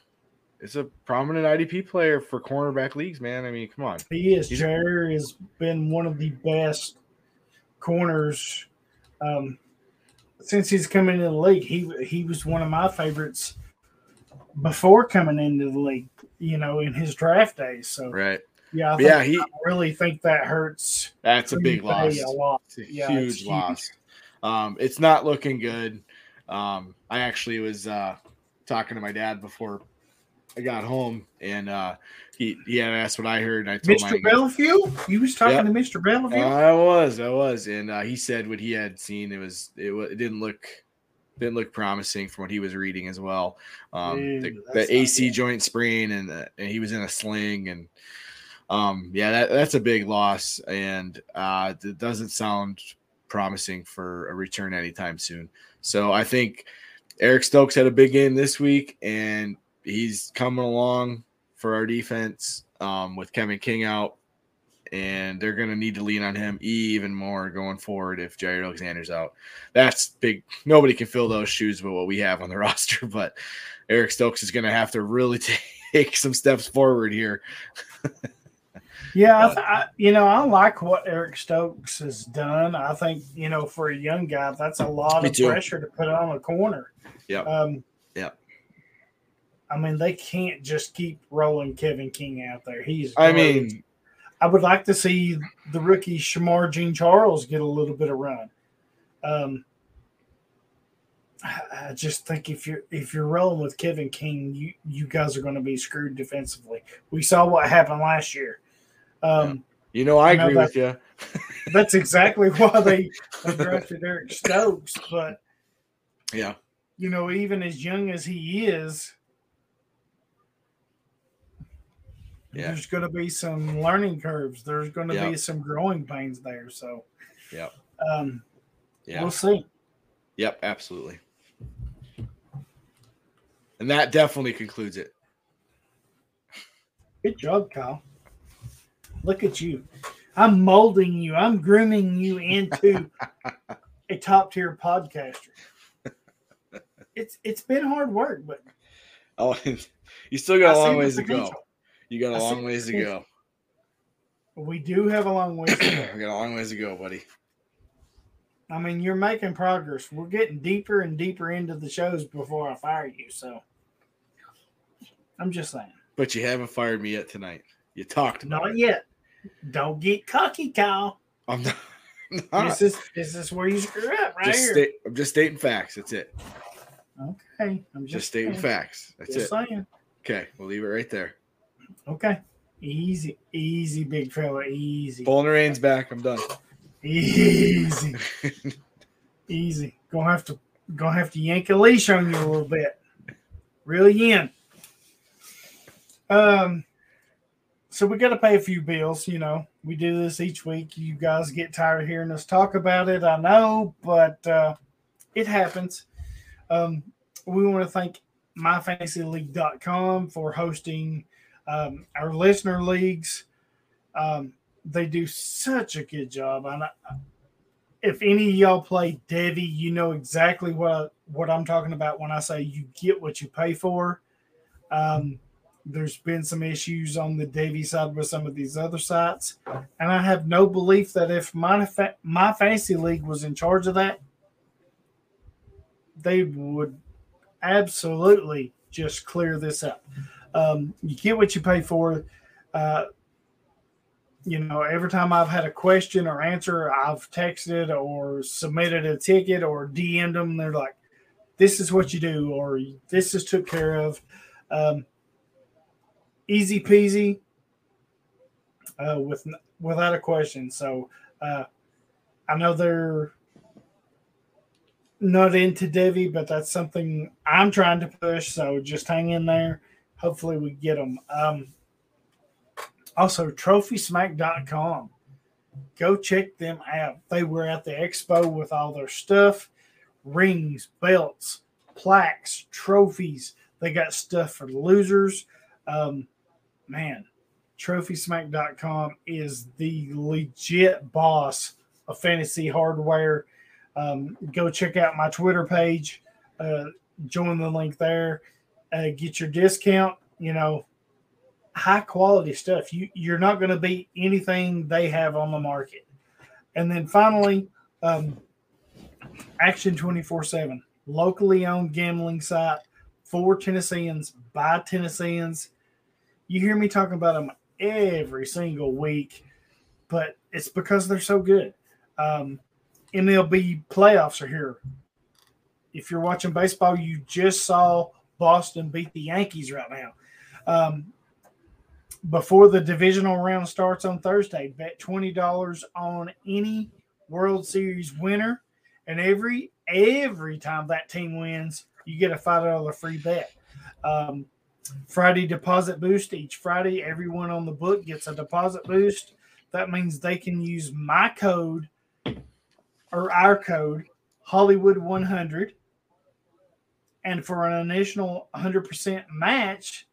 it's a prominent IDP player for cornerback leagues, man. I mean, come on. He is. He's- Jaire has been one of the best corners um, since he's come into the league. He he was one of my favorites before coming into the league. You know, in his draft days. So Right. yeah, yeah, he I really think that hurts. that's a big loss. A lot. It's a Yeah, huge huge. loss. Um, it's not looking good. Um, I actually was uh, talking to my dad before I got home, and uh, he he had asked what I heard, and I told Mr. Bellevue, you was talking Yep. to Mr. Bellevue. I was, I was, and uh, he said what he had seen. It was, it, it didn't look, didn't look promising from what he was reading as well. Um, Ew, the, the AC good. joint sprain, and, the, and he was in a sling, and um, yeah, that, that's a big loss, and uh, it doesn't sound promising for a return anytime soon. So I think Eric Stokes had a big game this week, and he's coming along for our defense um, with Kevin King out and they're going to need to lean on him even more going forward if Jaire Alexander's out. That's big. Nobody can fill those shoes with what we have on the (laughs) roster, but Eric Stokes is going to have to really (laughs) take some steps forward here. Yeah, I, th- I, you know, I like what Eric Stokes has done. I think you know, for a young guy, that's a lot Me of too. pressure to put on a corner. Yeah. Um, Yeah. I mean, they can't just keep rolling Kevin King out there. He's. I mean, I would like to see the rookie Shemar Jean Charles get a little bit of run. Um, I just think if you're if you're rolling with Kevin King, you you guys are going to be screwed defensively. We saw what happened last year. Um, you know, I No, agree but- with you. (laughs) That's exactly why they, they (laughs) drafted Eric Stokes. But Yeah. you know, even as young as he is, Yeah. there's going to be some learning curves. There's going to Yeah. be some growing pains there. So, Yeah. um, Yeah. we'll see. Yep. Absolutely. And that definitely concludes it. Good job, Kyle. Look at you. I'm molding you. I'm grooming you into (laughs) a top tier podcaster. It's it's been hard work, but Oh, (laughs) you still got I a long ways to go. Potential. You got I a see long the ways to go. we do have a long way to go. (clears throat) We got a long ways to go, buddy. I mean, you're making progress. We're getting deeper and deeper into the shows before I fire you. So I'm just saying. But you haven't fired me yet tonight. You talked about Not it. yet. Don't get cocky, Kyle. I'm not. not. This is this is where you screw up right just here. sta- I'm just stating facts. That's it. okay. I'm Just, just, stating facts. That's Just it. saying. Okay, we'll leave it right there. Okay. Easy, easy, big fella. Easy. Bowling Rain's back. I'm done. Easy. (laughs) easy. Gonna have to gonna have to yank a leash on you a little bit. Really in. Um so we gotta pay a few bills, you know. We do this each week. You guys get tired of hearing us talk about it, I know, but uh it happens. Um we want to thank myfantasyleague.com for hosting um, our listener leagues. Um, they do such a good job. And I, if any of y'all play Devy, you know exactly what what I'm talking about when I say you get what you pay for. Um, there's been some issues on the Devy side with some of these other sites, and I have no belief that if my my fantasy league was in charge of that, they would absolutely just clear this up. Um, you get what you pay for. Uh, you know, every time I've had a question or answer, I've texted or submitted a ticket or DM'd them. They're like, "This is what you do," or "This is took care of." Um, easy peasy, uh, with without a question. So uh, I know they're not into Devy, but that's something I'm trying to push. So just hang in there. Hopefully, we get them. Um, also, trophysmack.com. Go check them out. They were at the expo with all their stuff rings, belts, plaques, trophies. They got stuff for losers. Um, man, trophysmack.com is the legit boss of fantasy hardware. Um, go check out my Twitter page. Uh, join the link there. Uh, get your discount. You know, high quality stuff. You you're not going to beat anything they have on the market. And then finally, um, Action twenty four seven, locally owned gambling site for Tennesseans by Tennesseans. You hear me talking about them every single week, but it's because they're so good. Um, MLB playoffs are here. If you're watching baseball, you just saw Boston beat the Yankees right now. Um, before the divisional round starts on Thursday, bet twenty dollars on any World Series winner, and every every time that team wins, you get a five dollar free bet. Um, Friday deposit boost each Friday, everyone on the book gets a deposit boost. That means they can use my code or our code Hollywood 100, and for an additional 100% match.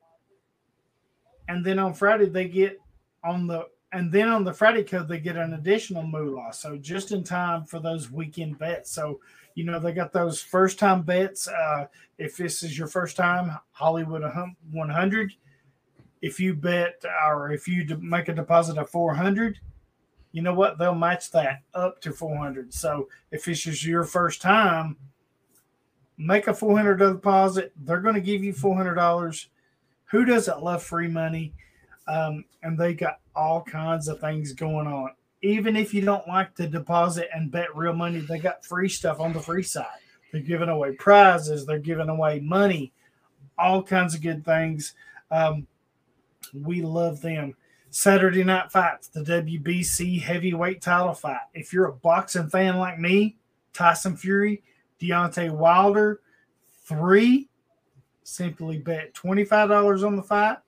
And then on Friday they get on the and then on the Friday code they get an additional moolah. So just in time for those weekend bets. So you know they got those first time bets. Uh, if this is your first time, Hollywood 100. If you bet or if you make a deposit of 400, you know what? They'll match that up to 400. So if this is your first time, make a $400 deposit. They're going to give you $400. Who doesn't love free money? Um, and they got all kinds of things going on. Even if you don't like to deposit and bet real money, they got free stuff on the free side. They're giving away prizes, they're giving away money, all kinds of good things. Um, we love them. Saturday night fights, the WBC heavyweight title fight. If you're a boxing fan like me, Tyson Fury, Deontay Wilder, three, simply bet $25 on the fight.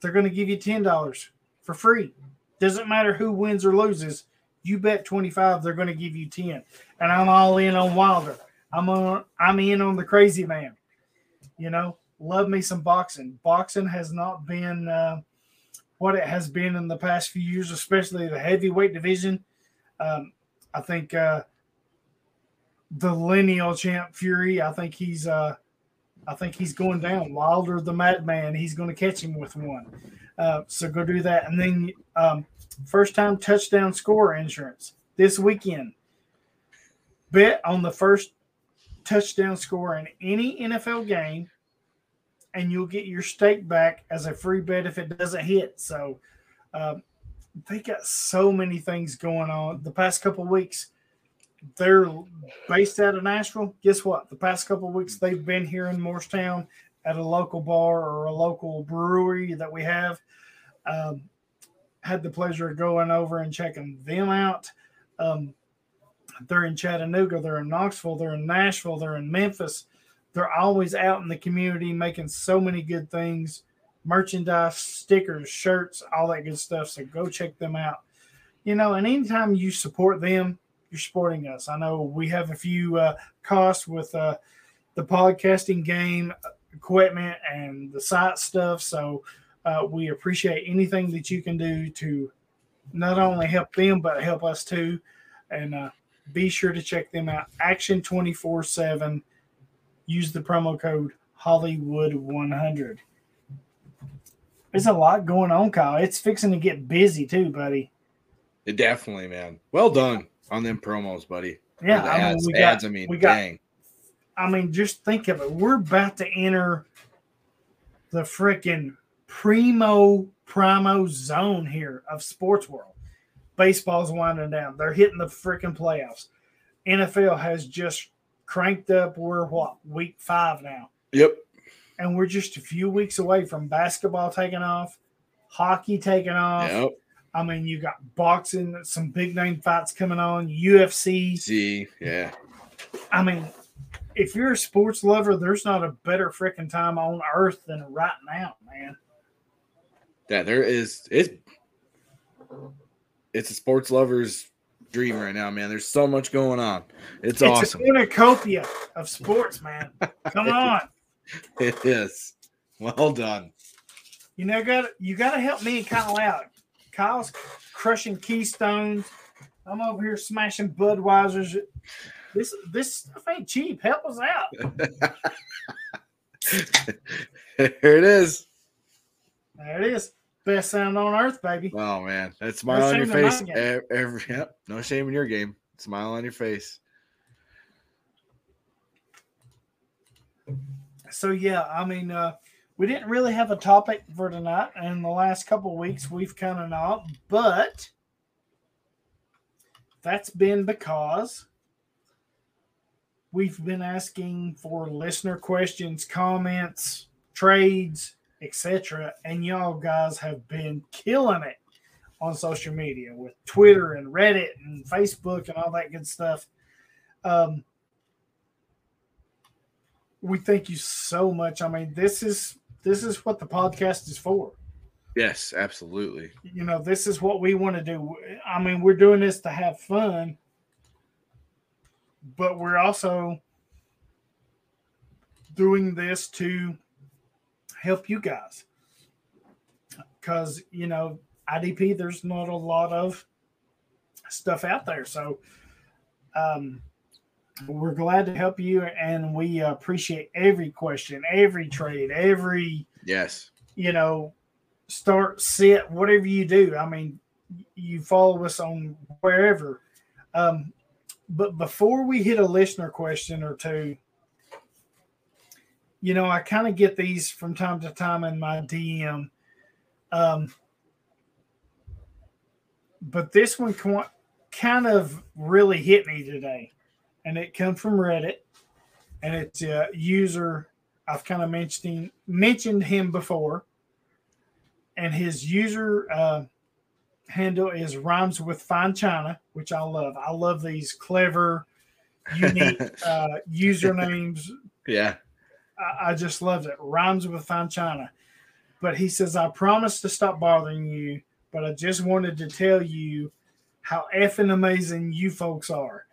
They're going to give you $10 for free. Doesn't matter who wins or loses. You bet 25, they're going to give you 10. And I'm all in on Wilder. I'm on I'm in on the crazy man. You know, love me some boxing. Boxing has not been uh, what it has been in the past few years, especially the heavyweight division. Um, I think uh, the lineal champ Fury. I think he's uh, I think he's going down. Wilder the Madman. He's going to catch him with one. Uh, so go do that, and then um, first time touchdown score insurance this weekend. Bet on the first touchdown score in any NFL game, and you'll get your stake back as a free bet if it doesn't hit. So um, they got so many things going on. The past couple weeks, they're based out of Nashville. Guess what? The past couple weeks, they've been here in Morristown at a local bar or a local brewery that we have. Um, had the pleasure of going over and checking them out. Um, they're in Chattanooga, they're in Knoxville, they're in Nashville, they're in Memphis. They're always out in the community making so many good things merchandise, stickers, shirts, all that good stuff. So go check them out. You know, and anytime you support them, you're supporting us. I know we have a few uh, costs with uh, the podcasting game equipment and the site stuff. So uh, we appreciate anything that you can do to not only help them, but help us too. And uh, be sure to check them out. Action 24 7. Use the promo code Hollywood100. There's a lot going on, Kyle. It's fixing to get busy too, buddy. It definitely, man. Well done on them promos, buddy. Yeah, I mean, ads, we got, ads, I mean, we got dang. I mean, just think of it. We're about to enter the freaking primo primo zone here of sports world. Baseball's winding down. They're hitting the freaking playoffs. NFL has just cranked up. We're what week five now, Yep. and we're just a few weeks away from basketball taking off, hockey taking off. Yep. I mean, you got boxing, some big name fights coming on, UFC. See, yeah. I mean, if you're a sports lover, there's not a better freaking time on earth than right now, man. Yeah, there is it's it's a sports lover's dream right now, man. There's so much going on. It's, It's awesome. a cornucopia of sports, man. (laughs) Come on. It is. Well done. You know, got you got to help me and Kyle out. Kyle's crushing Keystones. I'm over here smashing Budweisers. This this stuff ain't cheap. Help us out. (laughs) Here it is. There it is. Best sound on earth, baby. Oh man, that smile No on your shame in my face. Every, every yep, no shame in your game. Smile on your face. So yeah, I mean, uh, we didn't really have a topic for tonight, and the last couple weeks we've kind of not, but that's been because we've been asking for listener questions, comments, trades, etc., and y'all guys have been killing it on social media with Twitter and Reddit and Facebook and all that good stuff. Um, we thank you so much. I mean, this is this is what the podcast is for. Yes, absolutely. You know, this is what we want to do. I mean, we're doing this to have fun, but we're also doing this to help you guys. Because, you know, IDP, there's not a lot of stuff out there. So, um, we're glad to help you and we appreciate every question, every trade, every, Yes. you know, start, sit, whatever you do. I mean, you follow us on wherever. Um, but before we hit a listener question or two, you know, I kind of get these from time to time in my DM. Um, but this one kind of really hit me today, and it comes from Reddit, and it's a user I've kind of mentioned mentioned him before, and his user uh, handle is rhymes with fine china, which I love. I love these clever, unique (laughs) uh, usernames Yeah. I, I just love it. Rhymes with fine china. But he says, I promise to stop bothering you, but I just wanted to tell you how effing amazing you folks are.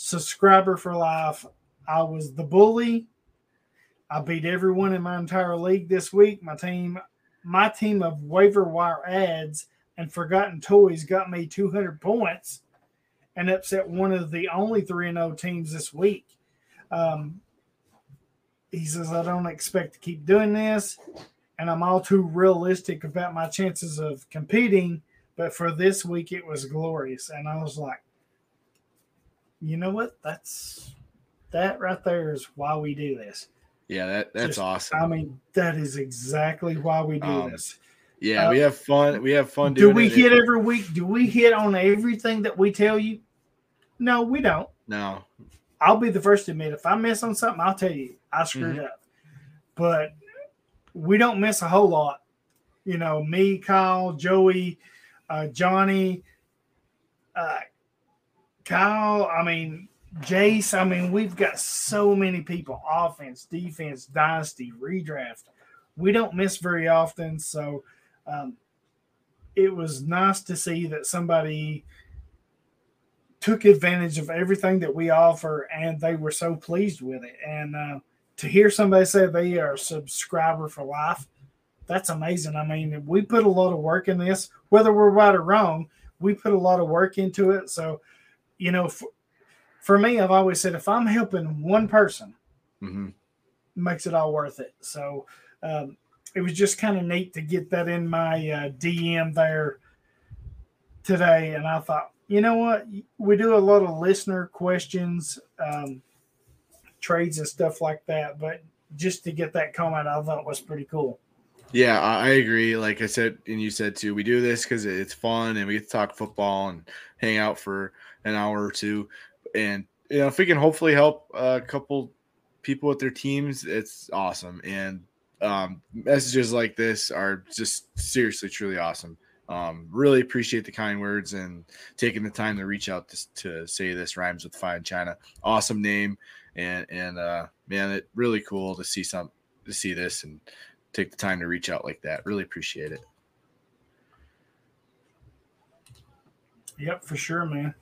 Subscriber for life. I was the bully. I beat everyone in my entire league this week. My team my team of waiver wire ads and forgotten toys got me 200 points and upset one of the only 3 0 teams this week. Um, he says, I don't expect to keep doing this, and I'm all too realistic about my chances of competing. But for this week, it was glorious. And I was like, you know what? That's that right there is why we do this. Yeah, that that's Just- awesome. I mean, that is exactly why we do Um, this. yeah, uh, we have fun. We have fun Do we it. hit every week? Do we hit on everything that we tell you? No, we don't. No, I'll be the first to admit if I miss on something, I'll tell you I screwed Mm-hmm. up. But we don't miss a whole lot. You know, me, Kyle, Joey, uh, Johnny, uh, Kyle. I mean, Jace. I mean, we've got so many people: offense, defense, dynasty, redraft. We don't miss very often, so um, it was nice to see that somebody took advantage of everything that we offer and they were so pleased with it and uh, to hear somebody say they are a subscriber for life that's amazing i mean we put a lot of work in this whether we're right or wrong we put a lot of work into it so you know for, for me i've always said if i'm helping one person hmm makes it all worth it. So um, it was just kind of neat to get that in my uh, dm there today and i thought you know what? We do a lot of listener questions um, trades and stuff like that but just to get that comment i thought was pretty cool Yeah, I, agree. Like I said, and you said too, we do this because it's fun and we get to talk football and hang out for an hour or two. And you know, if we can hopefully help a couple people with their teams, it's awesome. And um, messages like this are just seriously, truly awesome. Um, really appreciate the kind words and taking the time to reach out to, to say this rhymes with fine China. Awesome name, and and uh, man, it really cool to see some to see this and take the time to reach out like that. Really appreciate it. yep for sure man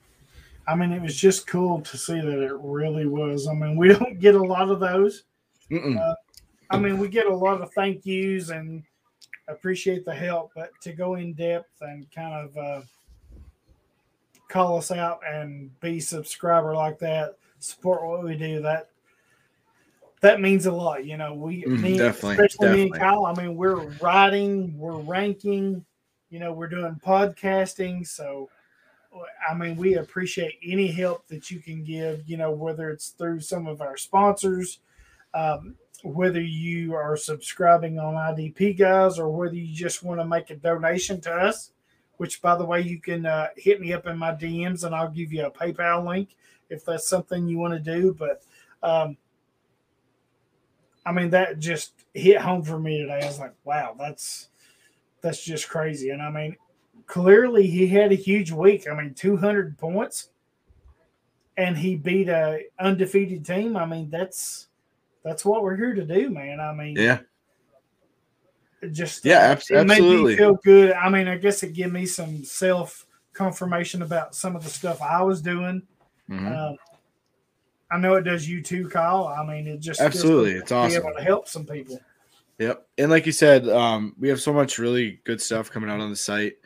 i mean it was just cool to see that it really was i mean (laughs) we don't get a lot of those Mm-mm. I mean, we get a lot of thank yous and appreciate the help, but to go in depth and kind of uh, call us out and be subscriber like that, support what we do, that that means a lot. You know, we Mhm, me, definitely, especially me and. Kyle. I mean, we're writing, we're ranking, you know, we're doing podcasting, so. I mean, we appreciate any help that you can give, you know, whether it's through some of our sponsors, um, whether you are subscribing on IDP guys or whether you just want to make a donation to us, which by the way, you can uh, hit me up in my DMs and I'll give you a PayPal link if that's something you want to do. But um, I mean, that just hit home for me today. I was like, wow, that's that's just crazy. And I mean, clearly he had a huge week. I mean, 200 points and he beat a undefeated team. I mean, that's that's what we're here to do, man. I mean, Yeah, it just Yeah, absolutely. it made me feel good. I mean, I guess it gave me some self confirmation about some of the stuff I was doing. Mhm. Um, I know it does you too, Kyle. I mean, it just Absolutely. It's awesome. Be able to help some people. Yep. And like you said, um, we have so much really good stuff coming out on the site.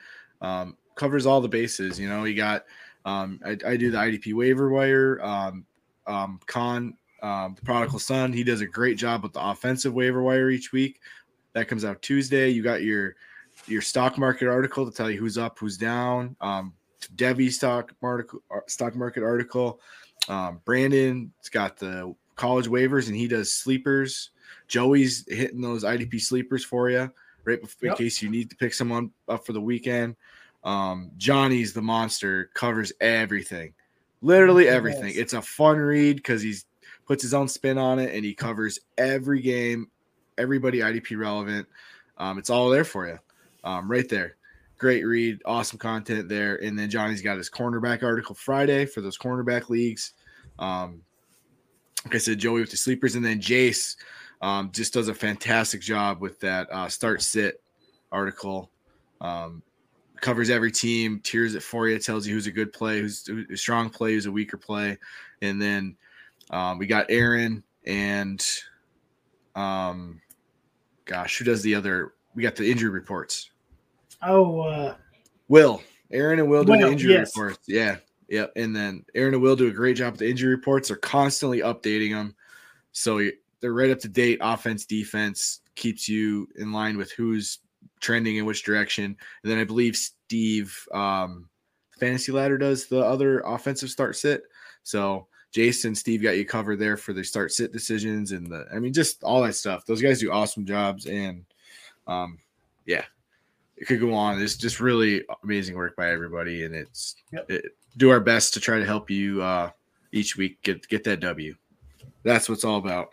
Um, covers all the bases. You know, you got um, I, I do the IDP waiver wire. Um, um, Con, um, the prodigal son, he does a great job with the offensive waiver wire each week. That comes out Tuesday. You got your your stock market article to tell you who's up, who's down. Um, Devy stock market stock market article. Um, Brandon's got the college waivers and he does sleepers. Joey's hitting those IDP sleepers for you, right? bef- In case you need to pick someone up for the weekend. Um, Johnny's the monster, covers everything, literally Yes. everything. It's a fun read because he's puts his own spin on it and he covers every game, everybody IDP relevant. Um, it's all there for you, um, right there. Great read, awesome content there. And then Johnny's got his cornerback article Friday for those cornerback leagues. Um, like I said, Joey with the sleepers, and then Jace um, just does a fantastic job with that uh, start sit article. Um, covers every team, tears it for you, tells you who's a good play, who's a strong play, who's a weaker play, and then um, we got Aaron and um, gosh, who does the other we got the injury reports. Oh, uh, Will Aaron and Will do the injury yes. reports. Yeah, Yep. and then Aaron and Will do a great job with the injury reports. They're constantly updating them, so they're right up to date. Offense, defense keeps you in line with who's trending in which direction. And then I believe Steve, um, Fantasy Ladder does the other offensive start sit. So Jason, Steve got you covered there for the start sit decisions and the, I mean, just all that stuff. Those guys do awesome jobs, and um, yeah, it could go on. It's just really amazing work by everybody, and it's Yep. it, do our best to try to help you uh, each week get get that W. That's what it's all about.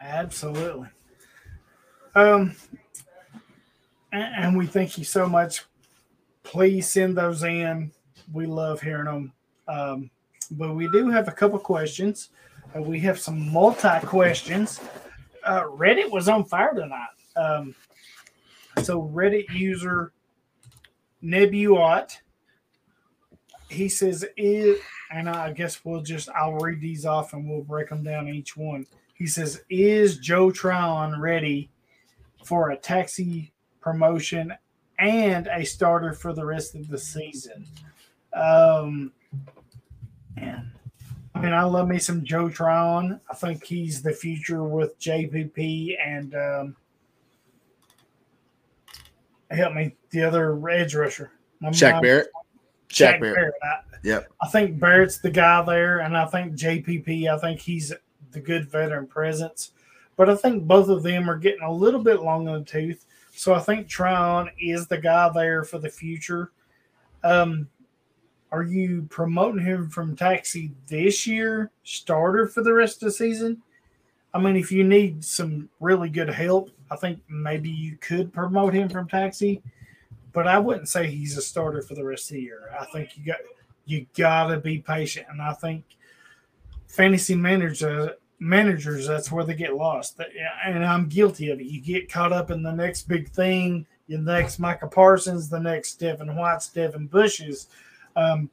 Absolutely. Um, and, and we thank you so much. Please send those in. We love hearing them. Um, but we do have a couple questions. Uh, we have some multi questions. Uh, Reddit was on fire tonight. Um, so Reddit user Nebuot, he says, "Is," and I guess we'll just I'll read these off and we'll break them down each one. He says, "Is Joe Tryon ready for a taxi promotion and a starter for the rest of the season?" Um, man, I mean, I love me some Joe Tryon. I think he's the future with JPP and um, help me the other edge rusher. My Shaq mind- Barrett. Shaq Shaq Barrett. Barrett. I, Yep. I think Barrett's the guy there, and I think JPP. I think he's the good veteran presence, but I think both of them are getting a little bit long in the tooth. So I think Tryon is the guy there for the future. Um, are you promoting him from taxi this year, starter for the rest of the season? I mean, if you need some really good help, I think maybe you could promote him from taxi, but I wouldn't say he's a starter for the rest of the year. I think you got you gotta be patient, and I think fantasy managers managers that's where they get lost, and I'm guilty of it. You get caught up in the next big thing, the next Micah Parsons, the next Devin White, Devin Bushes. Um,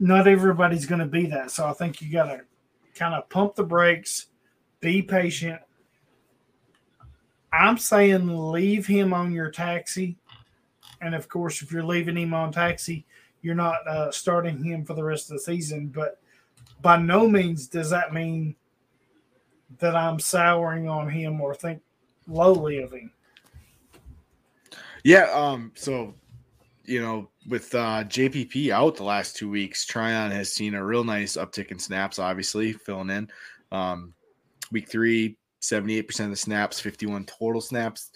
not everybody's going to be that, so I think you got to kind of pump the brakes, be patient. I'm saying leave him on your taxi, and of course, if you're leaving him on taxi, you're not uh, starting him for the rest of the season. But by no means does that mean that I'm souring on him or think lowly of him. Yeah. Um. So, you know, with uh, JPP out the last two weeks, Tryon has seen a real nice uptick in snaps. Obviously, filling in. Um, week three, 78% of the snaps, 51 total snaps.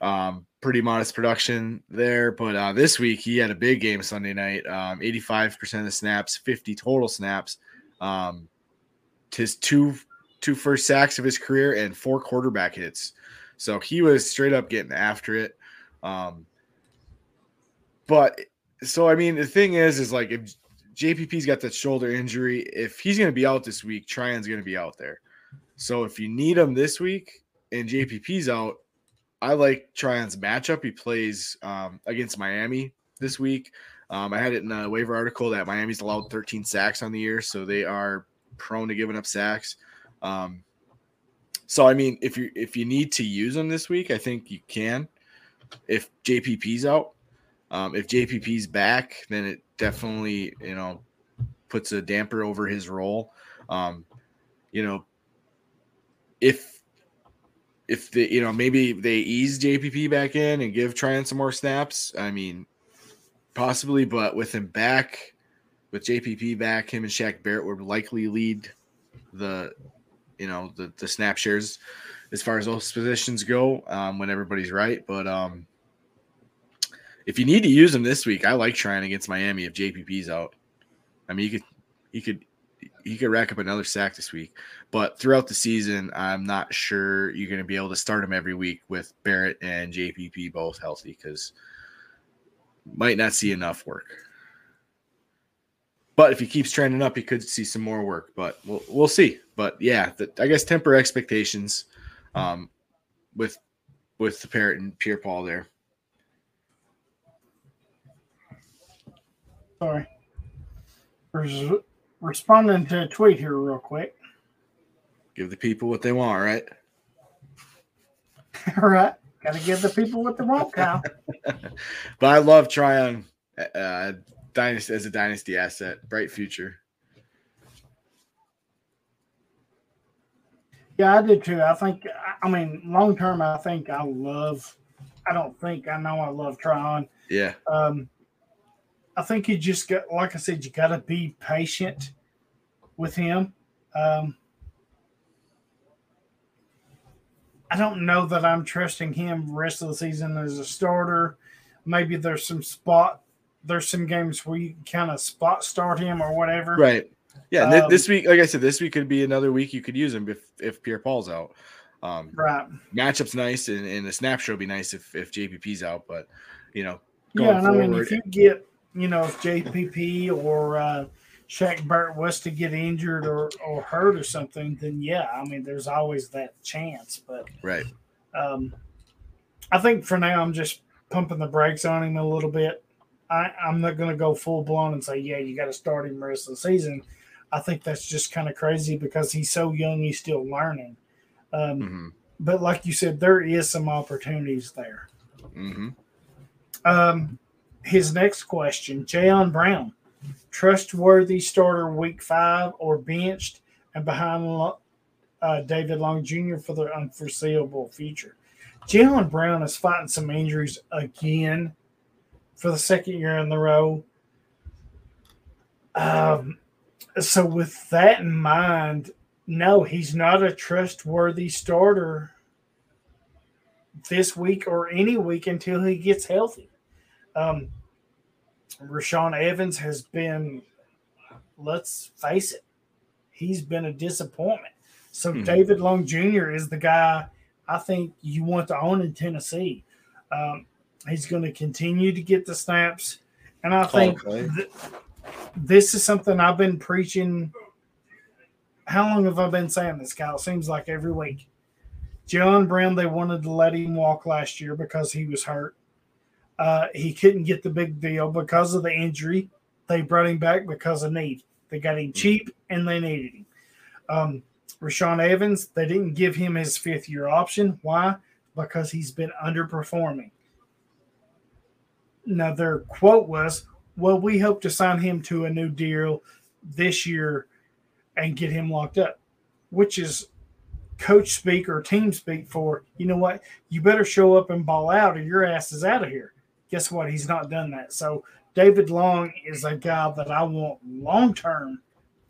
Um, pretty modest production there, but uh, this week he had a big game Sunday night. Um, 85% of the snaps, 50 total snaps. Um, his two two first sacks of his career and four quarterback hits. So he was straight up getting after it. Um, but so I mean, the thing is, is like if JPP's got that shoulder injury, if he's going to be out this week, Tryon's going to be out there. So if you need him this week and JPP's out, I like Tryon's matchup. He plays um, against Miami this week. Um, I had it in a waiver article that Miami's allowed 13 sacks on the year, so they are prone to giving up sacks. Um, so I mean, if you if you need to use them this week, I think you can. If JPP's out, um, if JPP's back, then it definitely you know puts a damper over his role. Um, you know, if if the you know maybe they ease JPP back in and give Tryon some more snaps, I mean, possibly, but with him back, with JPP back, him and Shaq Barrett would likely lead the you know the the snap shares as far as those positions go um, when everybody's right. But um, if you need to use them this week, I like Tryon against Miami if JPP's out. I mean, you could you could you could rack up another sack this week, but throughout the season, I'm not sure you're going to be able to start him every week with Barrett and JPP both healthy because might not see enough work. But if he keeps trending up, he could see some more work. But we'll we'll see. But yeah, the, I guess temper expectations um, with with the Barrett and Pierre Paul there. Sorry. Responding to a tweet here, real quick. Give the people what they want, right? All (laughs) right. Got to give the people what they want, Kyle. (laughs) but I love Tryon uh, dynasty as a dynasty asset. Bright future. Yeah, I do too. I think. I mean, long term, I think I love. I don't think I know I love Tryon. Yeah. Um, I think you just got, like I said, you got to be patient with him. Um, I don't know that I'm trusting him rest of the season as a starter. Maybe there's some spot, there's some games where you can kind of spot start him or whatever. Right. Yeah. Um, this week, like I said, this week could be another week you could use him if if Pierre Paul's out. Um, right. Matchup's nice, and, and the snapshot would be nice if if JPP's out, but you know. Yeah, and forward, I mean, if you get, you know, if JPP or uh, Shaq Barrett was to get injured or, or hurt or something, then yeah, I mean, there's always that chance. But right, um, I think for now I'm just pumping the brakes on him a little bit. I, I'm not going to go full blown and say, yeah, you got to start him the rest of the season. I think that's just kind of crazy because he's so young, he's still learning. Um, mm-hmm. But like you said, there is some opportunities there. Mm-hmm. Um, his next question, Jayon Brown trustworthy starter week five or benched and behind uh, David Long Jr. for the unforeseeable future. Jayon Brown is fighting some injuries again for the second year in the row. Um, so, with that in mind, no, he's not a trustworthy starter this week or any week until he gets healthy. Um, Rashaan Evans has been, let's face it, he's been a disappointment. So mm-hmm. David Long Jr. is the guy I think you want to own in Tennessee. Um, he's going to continue to get the snaps, and I think th- this is something I've been preaching. How long have I been saying this, Kyle? Seems like every week. Jayon Brown, they wanted to let him walk last year because he was hurt. Uh, he couldn't get the big deal because of the injury. They brought him back because of need. They got him cheap and they needed him. Um, Rashaan Evans, they didn't give him his fifth year option. Why? Because he's been underperforming. Now, their quote was, Well, we hope to sign him to a new deal this year and get him locked up, which is coach speak or team speak for, you know what, you better show up and ball out or your ass is out of here guess what? He's not done that. So David Long is a guy that I want long term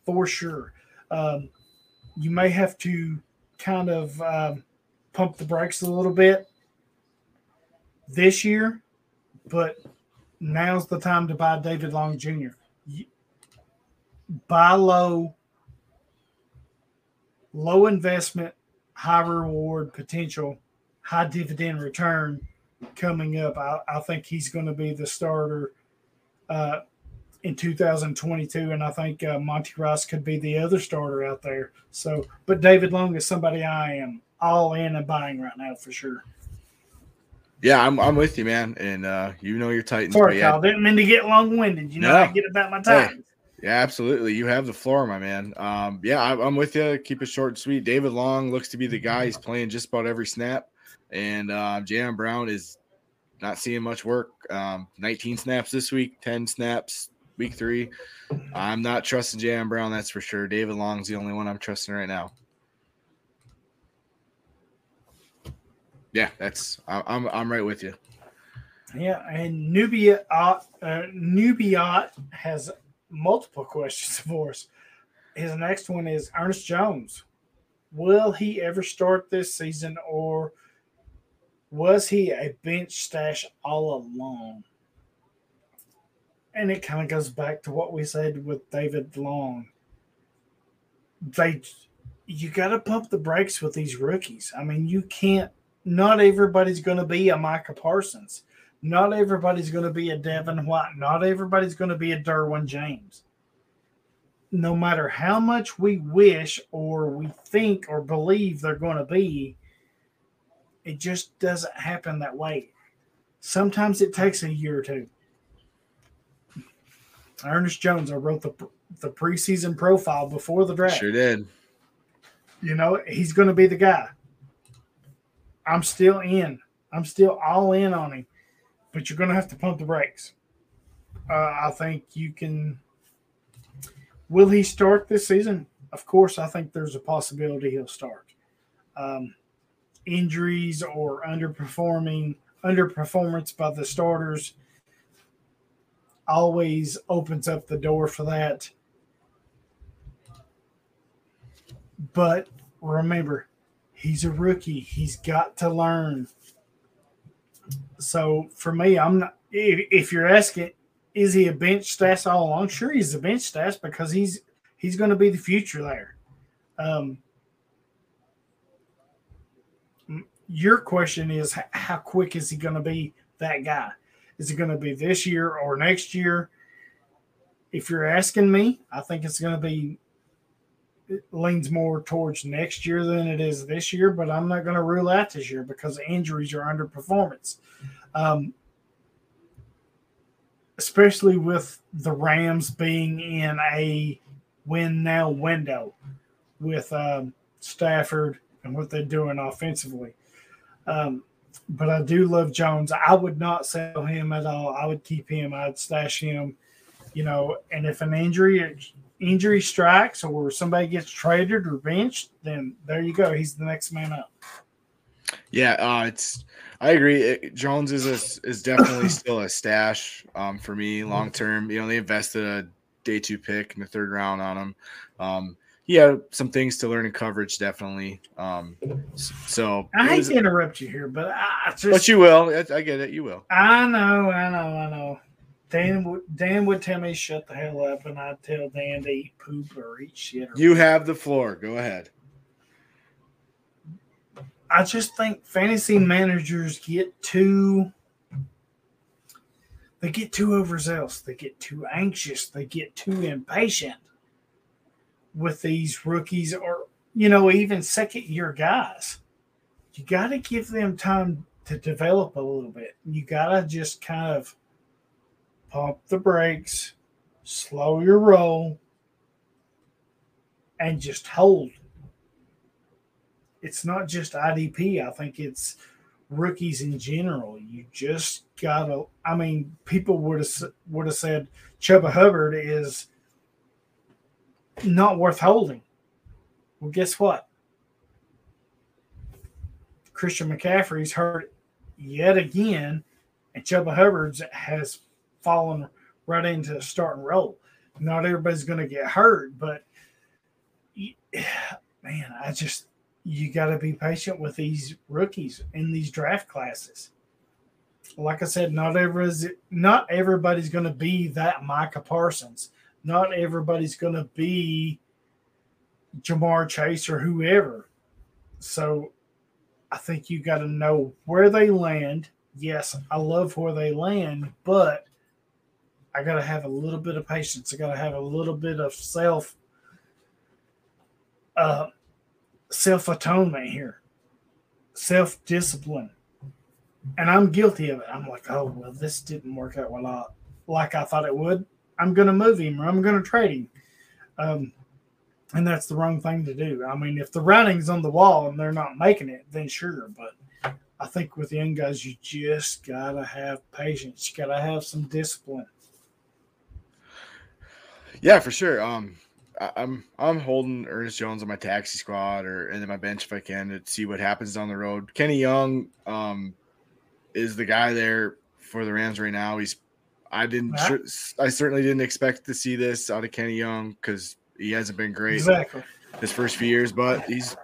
for sure. Um, you may have to kind of um, pump the brakes a little bit this year, but now's the time to buy David Long Jr. buy low, low investment, high reward potential, high dividend return coming up. I, I think he's going to be the starter uh, in 2022, and I think uh, Monty Rice could be the other starter out there. So, but David Long is somebody I am all in and buying right now for sure. Yeah, I'm, I'm with you, man. And uh, you know your Titans. Sorry, Kyle. Didn't mean to get long winded. You know, no. I get about my Titans. Hey. Yeah, absolutely. You have the floor, my man. Um, yeah, I'm with you. Keep it short and sweet. David Long looks to be the guy. He's playing just about every snap. And uh, Brown is not seeing much work. Um, 19 snaps this week, 10 snaps week three. I'm not trusting Jayon Brown, that's for sure. David Long's the only one I'm trusting right now. Yeah, that's I'm I'm right with you. Yeah, and Nubia uh, Nubiot has multiple (laughs) questions for us. His next one is Ernest Jones. Will he ever start this season, or was he a bench stash all along? And it kind of goes back to what we said with David Long. They, you got to pump the brakes with these rookies. I mean, you can't. Not everybody's going to be a Micah Parsons. Not everybody's going to be a Devin White. Not everybody's going to be a Derwin James. No matter how much we wish or we think or believe they're going to be, it just doesn't happen that way. Sometimes it takes a year or two. Ernest Jones, I wrote the the preseason profile before the draft. Sure did. You know, he's going to be the guy. I'm still in. I'm still all in on him, but you're going to have to pump the brakes. Uh, I think you can. Will he start this season? Of course, I think there's a possibility he'll start. Um, injuries or underperforming, underperformance by the starters always opens up the door for that. But remember, he's a rookie. He's got to learn. So for me, I'm not. If, if you're asking, is he a bench stash all along? Sure, he's a bench stash because he's he's going to be the future there. Um, your question is how quick is he going to be that guy? Is it going to be this year or next year? If you're asking me, I think it's going to be leans more towards next year than it is this year, but I'm not going to rule out this year because injuries are underperformance. Um, especially with the Rams being in a win now window with um, Stafford and what they're doing offensively. Um, but I do love Jones. I would not sell him at all. I would keep him. I'd stash him. You know, and if an injury injury strikes or somebody gets traded or benched, then there you go. He's the next man up. Yeah, uh, it's. I agree. It, Jones is a, is definitely (coughs) still a stash um, for me long term. You know, they invested a day two pick in the third round on him. Um, had some things to learn in coverage, definitely. Um, so I hate was, to interrupt you here, but I just. But you will. I get it. You will. I know. I know. I know. Dan would Dan would tell me shut the hell up, and I'd tell Dan to eat poop or eat shit. Or you whatever. have the floor. Go ahead. I just think fantasy managers get too they get too overzealous, they get too anxious, they get too impatient with these rookies or you know even second year guys. You got to give them time to develop a little bit. You got to just kind of pump the brakes, slow your roll, and just hold. It's not just IDP. I think it's rookies in general. You just gotta. I mean, people would have would have said Chuba Hubbard is not worth holding. Well, guess what? Christian McCaffrey's hurt yet again, and Chuba Hubbard's has fallen right into the starting role. Not everybody's going to get hurt, but (sighs) man, I just you got to be patient with these rookies in these draft classes. Like I said, not everybody's not everybody's going to be that Micah Parsons. Not everybody's going to be Ja'Marr Chase or whoever. So I think you got to know where they land. Yes, I love where they land, but I got to have a little bit of patience. I got to have a little bit of self uh, self atonement here, self discipline. And I'm guilty of it. I'm like, oh, well, this didn't work out well, I, like I thought it would. I'm going to move him or I'm going to trade him. Um, and that's the wrong thing to do. I mean, if the writing's on the wall and they're not making it, then sure. But I think with young guys, you just got to have patience. You got to have some discipline. Yeah, for sure. Um, I'm I'm holding Ernest Jones on my taxi squad or then my bench if I can to see what happens down the road. Kenny Young, um, is the guy there for the Rams right now. He's I didn't yeah. I certainly didn't expect to see this out of Kenny Young because he hasn't been great exactly his first few years, but he's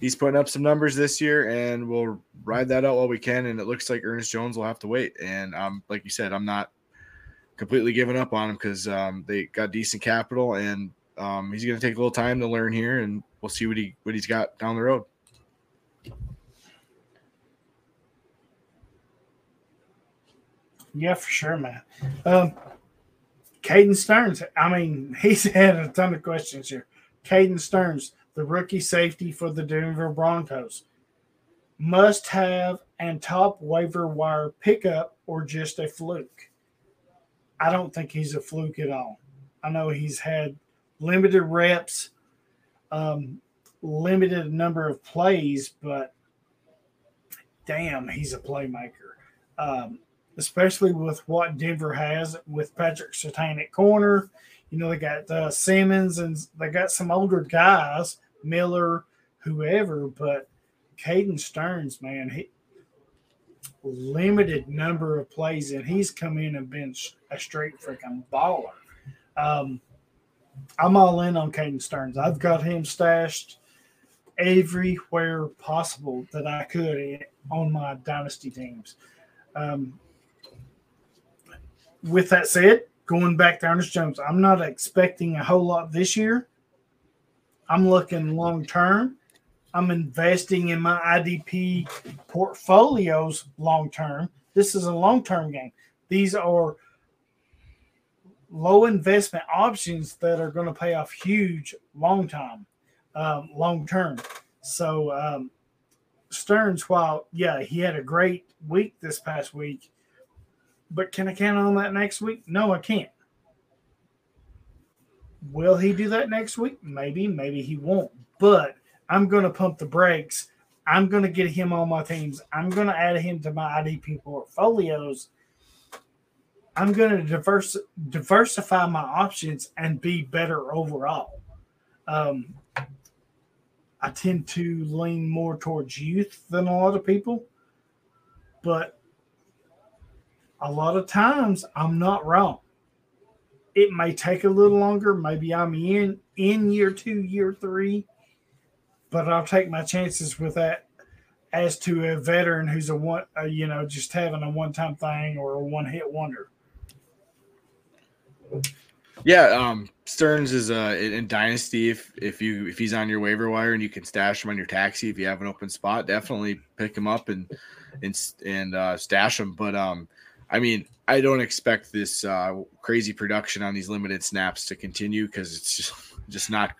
he's putting up some numbers this year and we'll ride that out while we can. And it looks like Ernest Jones will have to wait. And um, like you said, I'm not completely giving up on him because um, they got decent capital and um, he's going to take a little time to learn here, and we'll see what he what he's got down the road. Yeah, for sure, man. Um, Caden Sterns. I mean, (laughs) he's had a ton of questions here. Caden Sterns, the rookie safety for the Denver Broncos, must have and top waiver wire pickup or just a fluke. I don't think he's a fluke at all. I know he's had limited reps, um, limited number of plays, but damn, he's a playmaker. Um, especially with what Denver has with Patrick Surtain at corner. You know, they got uh, Simmons and they got some older guys, Miller, whoever, but Caden Sterns, man, he limited number of plays and he's come in and been a straight freaking baller. Um, I'm all in on Caden Sterns. I've got him stashed everywhere possible that I could on my dynasty teams. Um, with that said, going back to Ernest Jones, I'm not expecting a whole lot this year. I'm looking long term. I'm investing in my IDP portfolios long term. This is a long term game. These are low investment options that are going to pay off huge long time, um, long term. So um, Sterns, while yeah, he had a great week this past week, but can I count on that next week? No, I can't. Will he do that next week? Maybe, maybe he won't. But I'm going to pump the brakes. I'm going to get him on my teams. I'm going to add him to my IDP portfolios. I'm going to diverse, diversify my options and be better overall. Um, I tend to lean more towards youth than a lot of people, but a lot of times I'm not wrong. It may take a little longer. Maybe I'm in in year two, year three, but I'll take my chances with that. As to a veteran who's a one, you know, just having a one-time thing or a one-hit wonder. Yeah, um, Sterns is uh, in Dynasty. If if you if he's on your waiver wire and you can stash him on your taxi, if you have an open spot, definitely pick him up and and and uh, stash him. But um, I mean, I don't expect this uh, crazy production on these limited snaps to continue because it's just (laughs) just not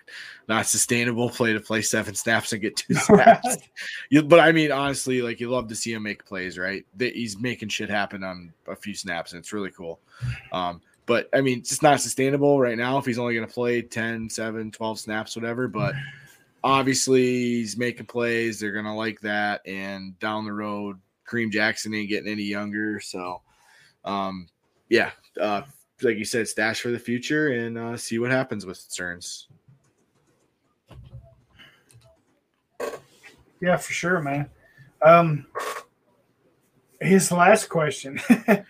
not sustainable. Play to play seven snaps and get two (laughs) snaps. you, but I mean, honestly, like you love to see him make plays, right? That he's making shit happen on a few snaps, and it's really cool. Um, but I mean, it's just not sustainable right now if he's only going to play 10, 7, 12 snaps, whatever. But obviously, he's making plays. They're going to like that. And down the road, Kareem Jackson ain't getting any younger. So, um, yeah, uh, like you said, stash for the future and uh, see what happens with Sterns. Yeah, for sure, man. Um, his last question. (laughs)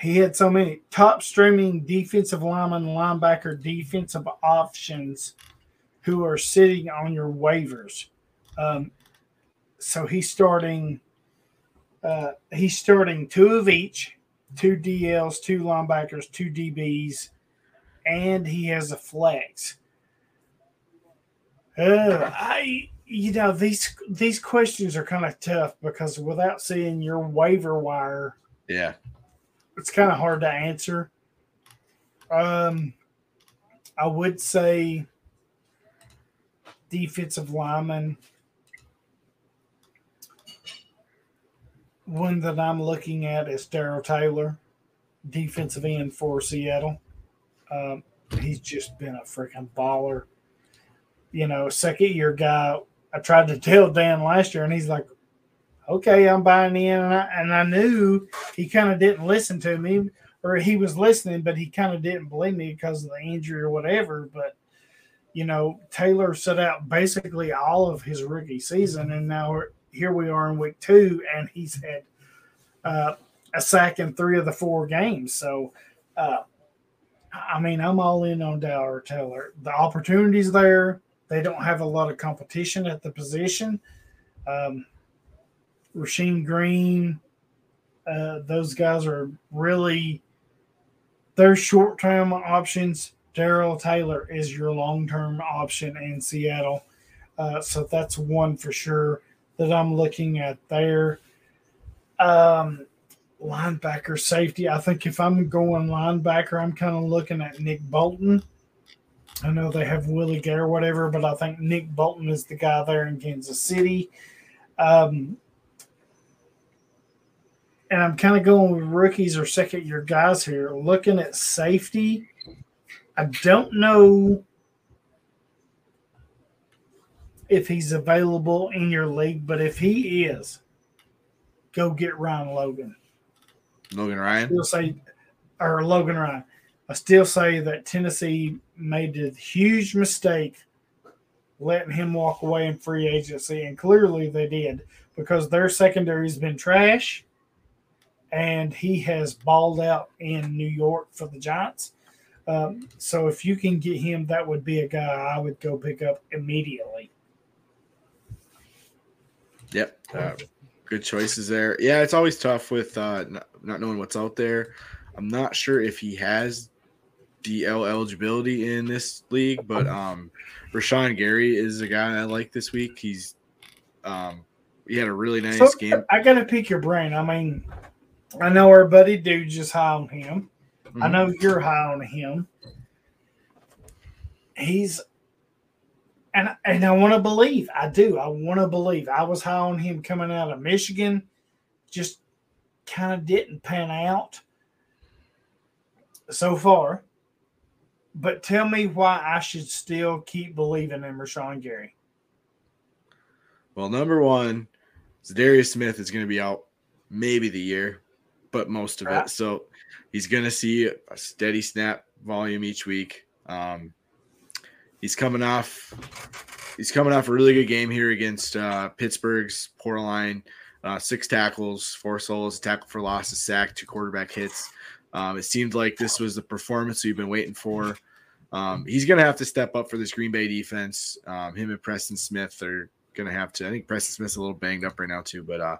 he had so many top streaming defensive lineman, linebacker, defensive options who are sitting on your waivers. Um, so he's starting. Uh, he's starting two of each, two DLs, two linebackers, two DBs, and he has a flex. Uh, I you know these these questions are kind of tough because without seeing your waiver wire, Yeah. it's kind of hard to answer. Um, I would say defensive lineman. One that I'm looking at is Darrell Taylor, defensive end for Seattle. Um, he's just been a freaking baller. You know, second year guy. I tried to (laughs) tell Dan last year, and he's like, "Okay, I'm buying in," and I, and I knew he kind of didn't listen to me, or he was listening, but he kind of didn't believe me because of the injury or whatever. But you know, Taylor set out basically all of his rookie season, and now here we are in week two, and he's had uh, a sack in three of the four games. So, uh, I mean, I'm all in on Darrell Taylor. The opportunities there. They don't have a lot of competition at the position. Um, Rasheem Green, uh, those guys are really their short term options. Darrell Taylor is your long term option in Seattle. Uh, so that's one for sure that I'm looking at there. Um, linebacker safety. I think if I'm going linebacker, I'm kind of looking at Nick Bolton. I know they have Willie Gay or whatever, but I think Nick Bolton is the guy there in Kansas City. Um, and I'm kind of going with rookies or second year guys here. Looking at safety, I don't know if he's available in your league, but if he is, go get Ryan Logan. Logan Ryan. Still say, or Logan Ryan. I still say that Tennessee made a huge mistake letting him walk away in free agency, and clearly they did because their secondary has been trash, and he has balled out in New York for the Giants. Um, so if you can get him, that would be a guy I would go pick up immediately. Yep. Uh, good choices there. Yeah, it's always tough with uh, not, not knowing what's out there. I'm not sure if he has DL eligibility in this league, but um, Rashan Gary is a guy I like this week. He's um, he had a really nice So, game. I got to pick your brain. I mean, I know our buddy dude just high on him. I Mhm. know you're high on him. He's and and I want to believe. I do. I want to believe. I was high on him coming out of Michigan. Just kind of didn't pan out so far. But tell me why I should still keep believing in Rashan Gary. Well, number one, Darius Smith is going to be out maybe the year, but most of Right. it. So he's going to see a steady snap volume each week. Um, he's coming off. He's coming off a really good game here against uh, Pittsburgh's poor line. Uh, six tackles, four solos, a tackle for loss, a sack, two quarterback hits. Um, it seemed like this was the performance we've been waiting for. Um, he's going to have to step up for this Green Bay defense. Um, him and Preston Smith are going to have to. I think Preston Smith's a little banged up right now too, but uh,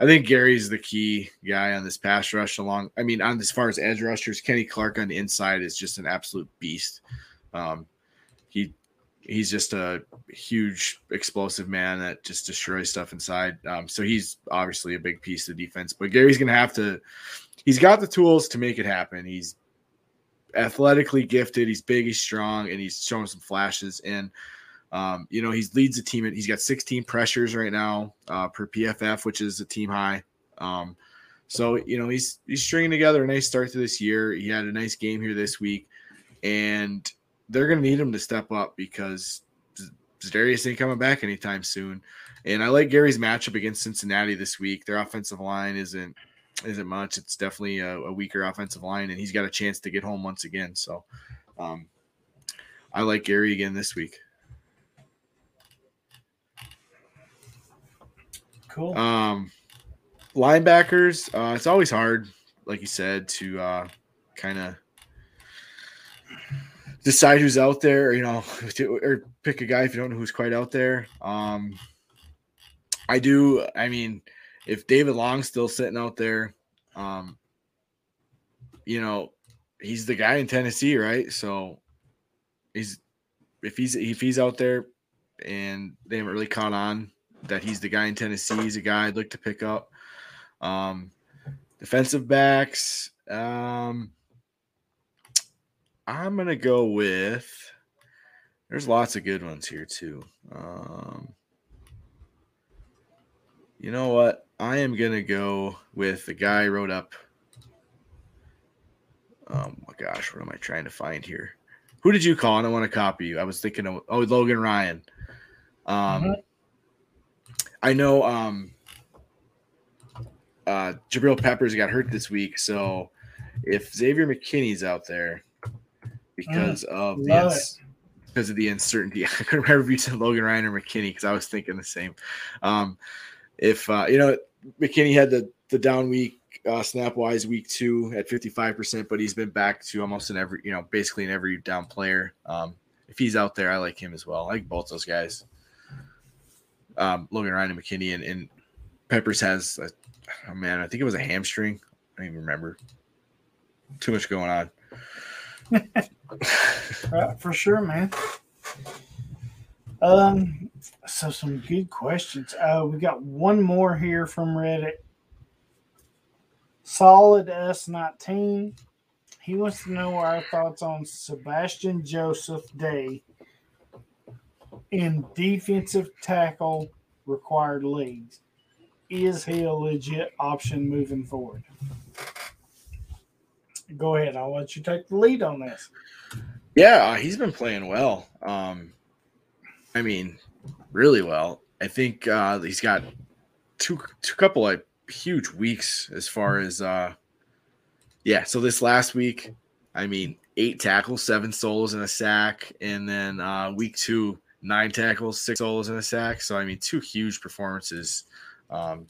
I think Gary's the key guy on this pass rush. Along, I mean, on as far as edge rushers, Kenny Clark on the inside is just an absolute beast. Um, he he's just a huge explosive man that just destroys stuff inside. Um, so he's obviously a big piece of defense. But Gary's to have to. He's got the tools to make it happen. He's athletically gifted. He's big. He's strong, and he's showing some flashes. And um, you know, he leads the team. He's got 16 pressures right now uh, per PFF, which is a team high. Um, so you know, he's he's stringing together a nice start to this year. He had a nice game here this week, and they're going to need him to step up because Darius ain't coming back anytime soon. And I like Gary's matchup against Cincinnati this week. Their offensive line isn't isn't much. It's definitely a, a weaker offensive line, and he's got a chance to get home once again. So, um, I like Gary again this week. Cool. Um, linebackers, uh, it's always hard, like you said, to uh, kind of decide who's out there, you know, (laughs) or pick a guy if you don't know who's quite out there. Um, I do. I mean, if David Long's still sitting out there, um, you know, he's the guy in Tennessee, right? So he's if he's if he's out there and they haven't really caught on that he's the guy in Tennessee. He's a guy I'd look to pick up. Um, defensive backs. Um, I'm gonna go with. There's lots of good ones here too. Um, you know what? I am gonna go with the guy I wrote up. Oh my gosh, what am I trying to find here? Who did you call? And I want to copy you. I was thinking of oh Logan Ryan. Um, Mhm. I know um uh Jabril Peppers got hurt this week, so if Xavier McKinney's out there because of the ins- because of the uncertainty, (laughs) I couldn't remember if you said Logan Ryan or McKinney because I was thinking the same. Um if uh you know McKinney had the the down week uh, snap wise week two at 55%, but he's been back to almost in every, you know, basically in every down player. Um, if he's out there, I like him as well. I like both those guys. Um, Logan Ryan and McKinney and, and Peppers has, a, oh man, I think it was a hamstring. I don't even remember. Too much going on. (laughs) Uh, for sure, man. Um, so some good questions. Uh, we got one more here from Reddit. Solid S19. He wants to know our thoughts on Sebastian Joseph Day in defensive tackle required leagues. Is he a legit option moving forward? Go ahead. I'll let you take the lead on this. Yeah, uh, he's been playing well. Um, I mean, really well. I think uh, he's got two two couple of huge weeks as far as uh yeah, so this last week, I mean, eight tackles, seven solos and a sack, and then uh week two, nine tackles, six solos and a sack. So I mean, two huge performances um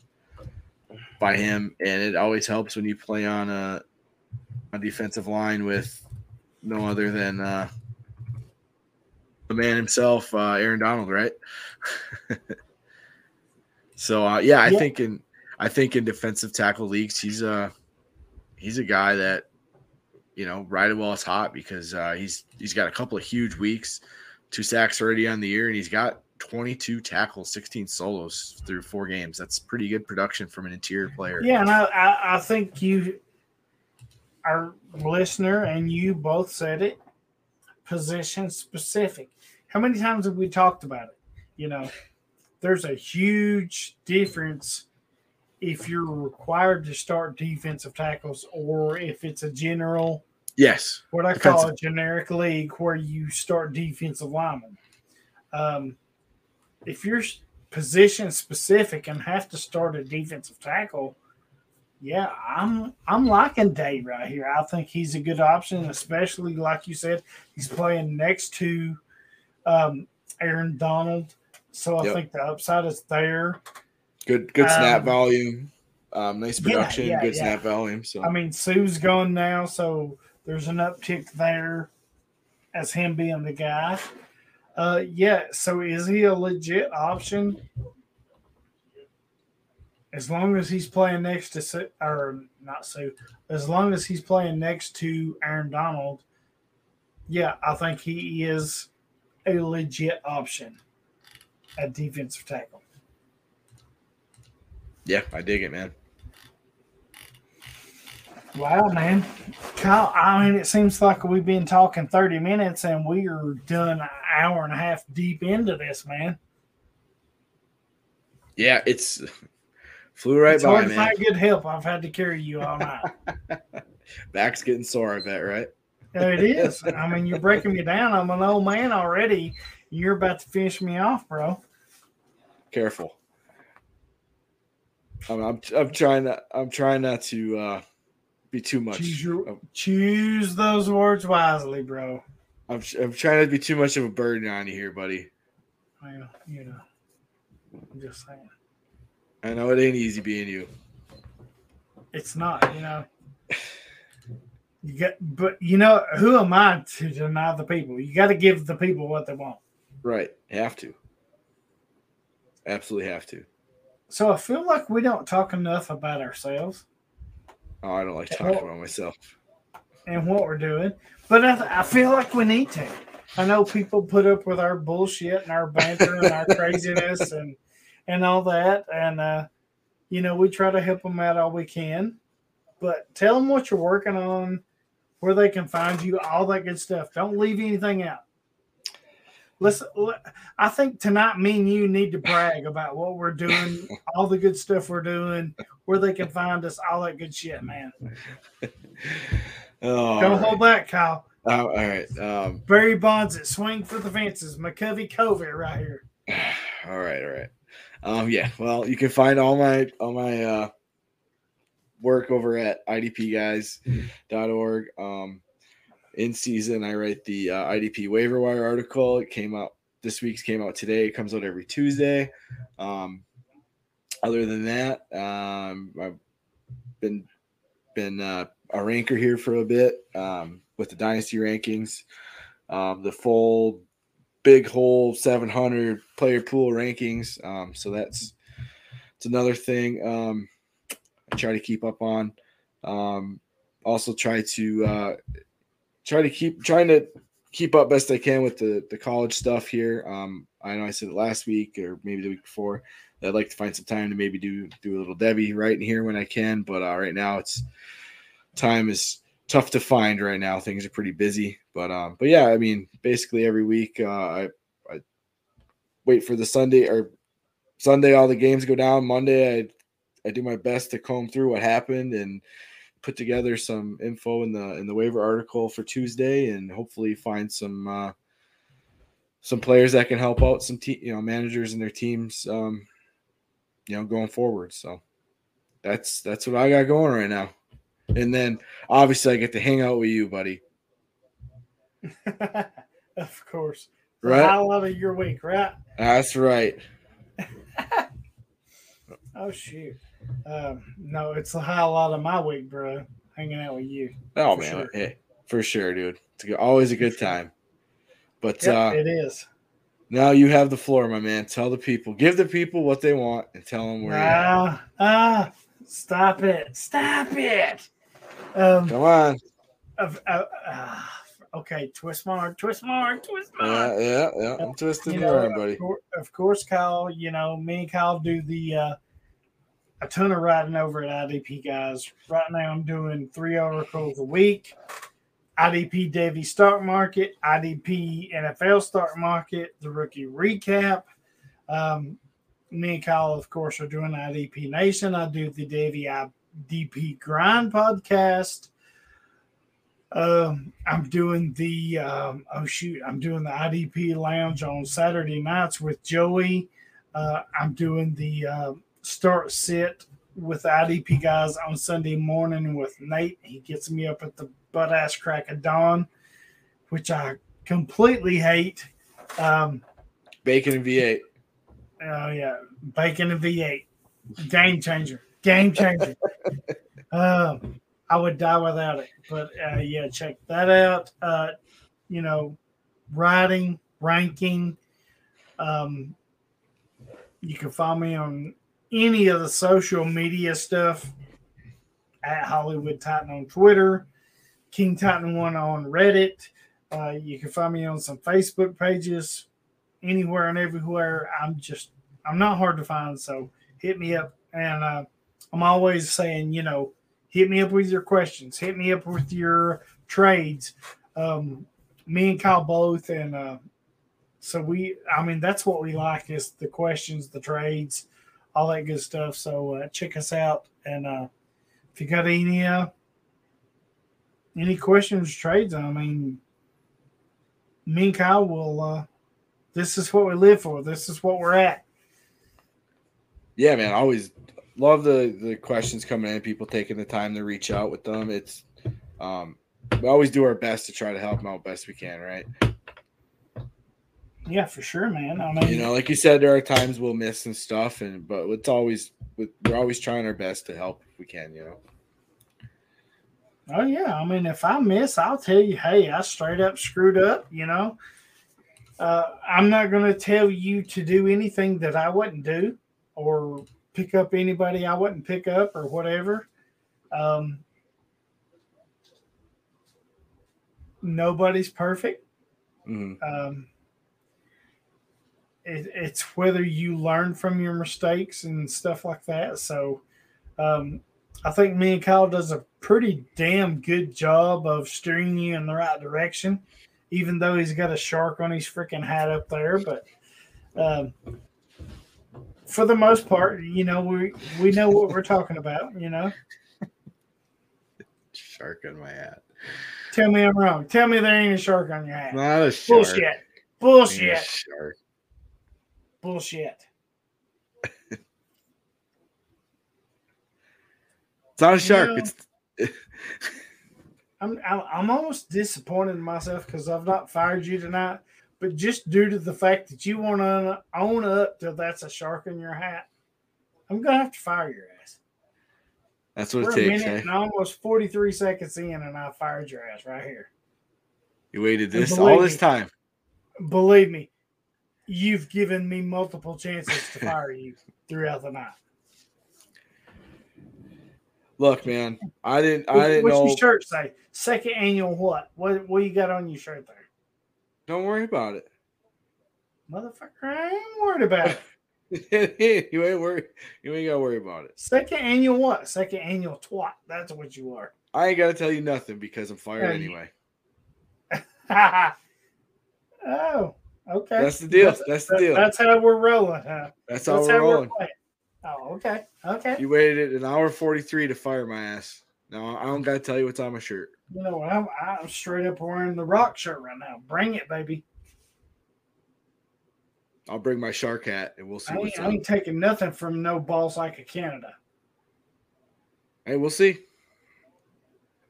by him, and it always helps when you play on a, a defensive line with no other than uh the man himself, uh, Aaron Donald, right? (laughs) so uh, yeah, I Yeah. think in I think in defensive tackle leagues, he's a he's a guy that you know right while it's hot because uh, he's he's got a couple of huge weeks, two sacks already on the year, and he's got 22 tackles, 16 solos through four games. That's pretty good production from an interior player. Yeah, and I, I, I think you, our listener, and you both said it position specific. How many times have we talked about it? You know, there's a huge difference if you're required to start defensive tackles or if it's a general, Yes. what I call a generic league where you start defensive linemen. Um, if you're position specific and have to start a defensive tackle, yeah, I'm I'm liking Day right here. I think he's a good option, especially like you said, he's playing next to um, Aaron Donald. So I Yep. think the upside is there. Good good snap Um, volume. Um, nice yeah, production, yeah, good yeah. snap volume. So I mean, Suh's gone now, so there's an uptick there as him being the guy. Uh, yeah. So is he a legit option? As long as he's playing next to Suh, or not Suh, as long as he's playing next to Aaron Donald, yeah, I think he is a legit option at defensive tackle. yeah, I dig it, man. Wow, man. Kyle, I mean, it seems like we've been talking 30 minutes and we are done an hour and a half deep into this, man. Yeah, it's flew right it's by, hard to man. find good help. I've had to carry you all night. (laughs) Back's getting sore, I bet, right? it is. (laughs) I mean, you're breaking me down. I'm an old man already. You're about to finish me off, bro. Careful. I'm, I'm, I'm trying to I'm trying not to uh, be too much. Choose, your, of- choose those words wisely, bro. I'm, I'm trying to be too much of a burden on you here, buddy. Well, you know, I'm just saying. I know it ain't easy being you. It's not, you know. (sighs) You get, but you know, who am I to deny the people? You got to give the people what they want. Right. Have to. Absolutely have to. So I feel like we don't talk enough about ourselves Oh, I don't like talking Well- about myself. and what we're doing, but I, I feel like we need to. I know people put up with our bullshit and our banter and our (laughs) craziness and and all that, and uh, you know we try to help them out all we can. But tell them what you're working on, where they can find you, all that good stuff. Don't leave anything out. Listen, I think tonight me and you need to brag about what we're doing, (laughs) all the good stuff we're doing, where they can find us, all that good shit, man. Oh, Don't all hold back, Kyle. Oh, all right. Um, Barry Bonds at Swing for the Fences, McCovey Covey right here. (sighs) all right, all right. Um, yeah. Well, you can find all my all my uh, work over at idpguys.org. Um, in season, I write the uh, IDP waiver wire article. It came out this week's came out today. It comes out every Tuesday. Um, other than that, um, I've been been uh, a ranker here for a bit um, with the dynasty rankings. Um, the full big hole 700 player pool rankings. Um, so that's it's another thing um, I try to keep up on. Um, also try to uh, try to keep trying to keep up best I can with the the college stuff here. Um, I know I said it last week or maybe the week before. I'd like to find some time to maybe do do a little Devy right in here when I can, but uh, right now it's time is tough to find right now. Things are pretty busy, but um, but yeah, I mean, basically every week uh, I I wait for the Sunday or Sunday all the games go down. Monday I I do my best to comb through what happened and put together some info in the in the waiver article for Tuesday and hopefully find some uh, some players that can help out some te- you know managers and their teams um, you know going forward. So that's that's what I got going right now. And then obviously I get to hang out with you, buddy. (laughs) of course. The Right? highlight of your week, right? That's right. (laughs) Oh shoot. Um, no, it's the highlight of my week, bro. Hanging out with you. Oh man, sure. hey, for sure, dude. It's always a good time. But Yep, uh, it is. now you have the floor, my man. Tell the people, give the people what they want, and tell them where. you're at. Ah, ah, stop it. Stop it. Um, Come on. of, uh, uh, okay, twist arm, twist arm, twist arm. Yeah, yeah, yeah. I'm twisting You your know, buddy. Of course, Kyle, you know, me and Kyle do the uh, a ton of writing over at IDP guys. Right now I'm doing three articles a week. IDP Devy stock market, IDP NFL stock market, the rookie recap. Um, me and Kyle, of course, are doing IDP Nation. I do the Devy IDP Grind podcast. Um, I'm doing the um, oh shoot, I'm doing the IDP Lounge on Saturday nights with Joey. Uh, I'm doing the uh, start sit with the IDP guys on Sunday morning with Nate. He gets me up at the butt ass crack of dawn, which I completely hate. Um, Bacon and V8. Oh yeah, bacon and V8, game changer, game changer. (laughs) um, I would die without it, but uh, yeah, check that out. Uh, you know, writing, ranking. Um, you can find me on any of the social media stuff at Hollywood Titan on Twitter, King Titan One on Reddit. Uh, you can find me on some Facebook pages anywhere and everywhere. I'm just I'm not hard to find, so hit me up. And uh, I'm always saying, you know, hit me up with your questions, hit me up with your trades. Um, me and Kyle both, and uh, so we, I mean, that's what we like is the questions, the trades, all that good stuff. So uh, check us out, and uh, if you got any uh, any questions, trades, I mean, me and Kyle will. This is what we live for. This is what we're at. Yeah, man. I always love the the questions coming in. People taking the time to reach out with them. It's um, we always do our best to try to help them out best we can, right? Yeah, for sure, man. I mean, You know, like you said, there are times we'll miss and stuff, and but it's always we're always trying our best to help if we can. You know. oh yeah. I mean, if I miss, I'll tell you, hey, I straight up screwed up. You know, uh, I'm not going to tell you to do anything that I wouldn't do, or pick up anybody I wouldn't pick up, or whatever. Um, nobody's perfect. Mhm. um, it, it's whether you learn from your mistakes and stuff like that. So um, I think me and Kyle does a pretty damn good job of steering you in the right direction, even though he's got a shark on his freaking hat up there. But um, for the most part, you know, we we know what we're talking about. You know, Shark on my hat. tell me I'm wrong. Tell me there ain't a shark on your hat. Not a shark. Bullshit. Bullshit. Shark. Bullshit. (laughs) It's not a shark. know- It's I'm I'm almost disappointed in myself because I've not fired you tonight, but just due to the fact that you want to own up to that's a shark in your hat, I'm gonna have to fire your ass. that's what We're it a takes. minute Eh? and almost 43 seconds in, and I fired your ass right here. You waited this all this me- time. Believe me, you've given me multiple chances to fire you throughout the night. Look, man, I didn't. I didn't What's know. your shirt say? Second annual what? What what you got on your shirt there? Don't worry about it. Motherfucker, I ain't worried about it. (laughs) you ain't worry. You ain't gotta worry about it. Second annual what? Second annual twat. That's what you are. I ain't gotta tell you nothing because I'm fired anyway. (laughs) oh, okay. That's the deal. That's the deal. That's how we're rolling, huh? That's how That's we're how rolling. we're. Oh, okay. Okay. You waited an hour forty three to fire my ass. Now I don't gotta tell you what's on my shirt. You know what? I'm, I'm straight up wearing the rock shirt right now. Bring it, baby. I'll bring my shark hat and we'll see I ain't, I ain't taking nothing from no balls like a Canada. Hey, we'll see.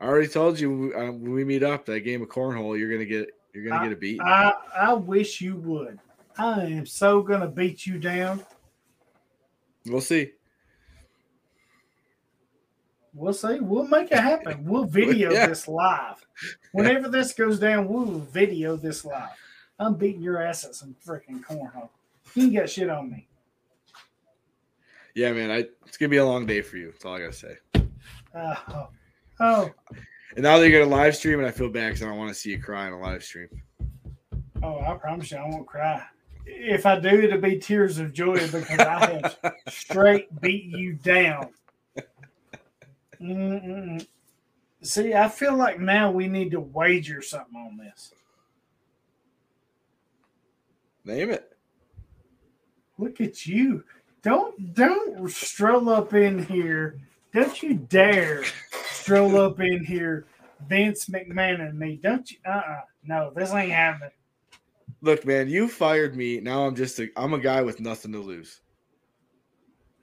I already told you uh, when we meet up that game of cornhole, you're gonna get you're gonna get a beat. I I wish you would. I am so gonna beat you down. We'll see. We'll see. We'll make it happen. (laughs) We'll video Yeah. this live. Whenever this goes down, we'll video this live. I'm beating your ass at some freaking cornhole. You ain't got shit on me. Yeah, man. I it's gonna be a long day for you. That's all I gotta say. Oh, oh, And now they're gonna live stream, and I feel bad because I don't want to see you cry in a live stream. oh! I promise you, I won't cry. If I do, it'll be tears of joy because I have (laughs) straight beat you down. Mm-mm-mm. See, I feel like now we need to wager something on this. Name it. Look at you. Don't don't stroll up in here. Don't you dare stroll up in here, Vince McMahon and me. Don't you uh uh no, this ain't happening. Look, man, you fired me. Now I'm just a I'm a guy with nothing to lose.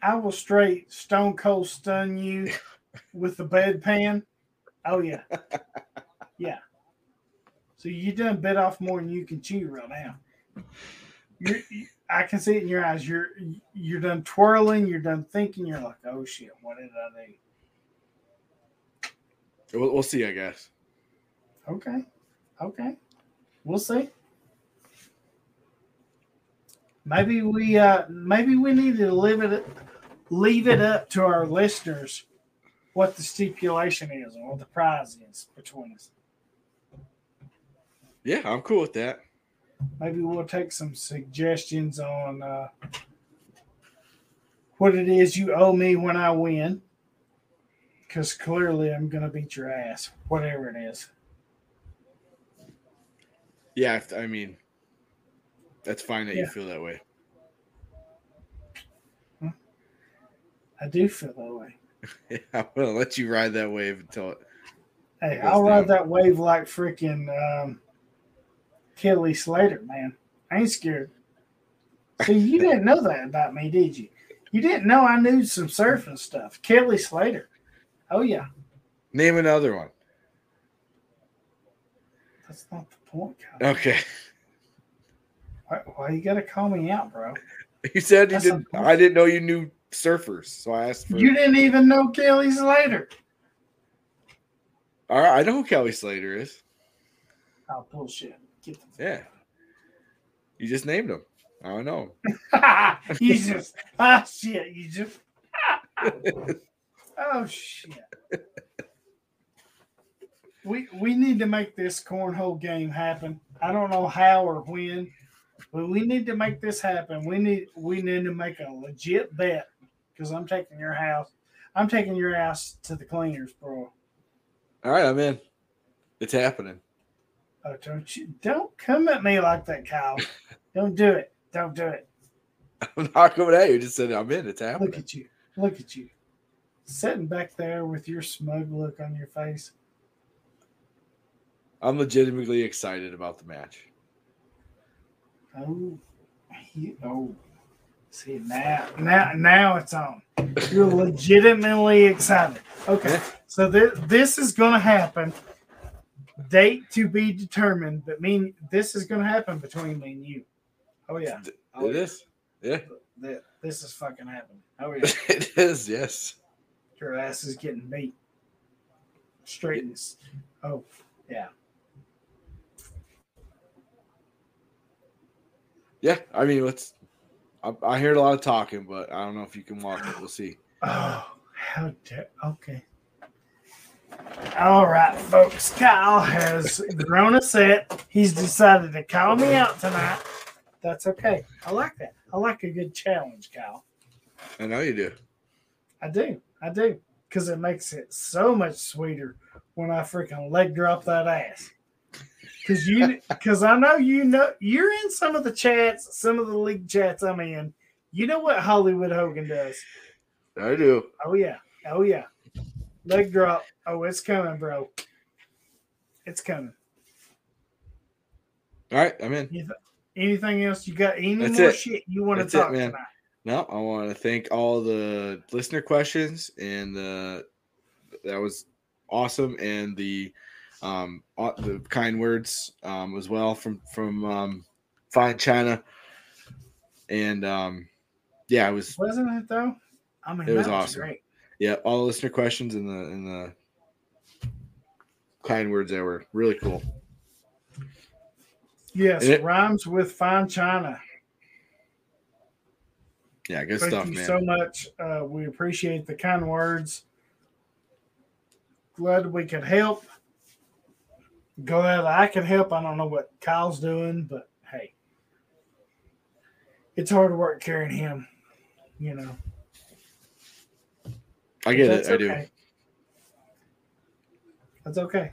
I will straight stone cold stun you (laughs) with the bedpan. Oh yeah. Yeah. So you done bit off more than you can chew right now. You're, I can see it in your eyes. You're you're done twirling. You're done thinking. You're like, oh shit, what did I do? We'll, we'll see, I guess. Okay. Okay. We'll see. Maybe we uh maybe we need to leave it leave it up to our listeners what the stipulation is and what the prize is between us. Yeah, I'm cool with that. Maybe we'll take some suggestions on uh what it is you owe me when I win. Because clearly I'm gonna beat your ass, whatever it is. Yeah, I mean, that's fine that you feel that way. I do feel that way. (laughs) I'm gonna let you ride that wave until it. Hey, I'll ride that wave like freaking um, Kelly Slater, man. I ain't scared. See, you (laughs) didn't know that about me, did you? You didn't know I knew some surfing stuff. Kelly Slater. Oh yeah, Name another one. that's not the point, Kyle. Okay. Why, why you gotta call me out, bro? (laughs) You said you didn't. I didn't know you knew surfers, so I asked for. You didn't even know Kelly Slater. All right, I know who Kelly Slater is. Oh bullshit! Get the Yeah. You just named him. I don't know. (laughs) you just ah (laughs) shit. You just (laughs) oh shit. We we need to make this cornhole game happen. I don't know how or when, but we need to make this happen. We need we need to make a legit bet because I'm taking your house. I'm taking your ass to the cleaners, bro. All right, I'm in. It's happening. Oh, don't you don't come at me like that, Kyle. (laughs) don't do it. Don't do it. I'm not coming at you. Just said I'm in. It's happening. Look at you. Look at you. Sitting back there with your smug look on your face. I'm legitimately excited about the match. Oh, he, oh. See now, now, now it's on. You're legitimately excited. Okay, so this this is gonna happen. Date to be determined, but mean this is gonna happen between me and you. Oh yeah, oh, It is. Yeah, Th- This is fucking happening. Oh (laughs) yeah, it is. Yes. your ass is getting beat. Straight in. Oh yeah. Yeah. I mean, let's. I, I heard a lot of talking, but I don't know if you can walk it. We'll see. (sighs) Oh, how dare. Okay. All right, folks. Kyle has grown a set. He's decided to call me out tonight. That's okay. I like that. I like a good challenge, Kyle. I know you do. I do. I do. Because it makes it so much sweeter when I freaking leg drop that ass. Because you, because I know you know you're in some of the chats, some of the league chats I'm in. You know what Hollywood Hogan does? I do. Oh yeah. Oh yeah. Leg drop. Oh, it's coming, bro. It's coming. All right, I'm in. Anything else you got? Any That's more it. shit you want to That's it, talk man. tonight? No, I want to thank all the listener questions and the that was awesome, and the um uh, the kind words um as well from from um Fine China, and um yeah, it was Wasn't it though? I mean, It was that awesome. great. yeah all the listener questions and the and the kind words that were really cool. Yes, it- rhymes with fine china. Yeah, good Thank stuff, you man. so much. Uh, we appreciate the kind words. Glad we could help. Glad I can help. I don't know what Kyle's doing, but hey, it's hard work carrying him. You know, I get it. I do. That's okay.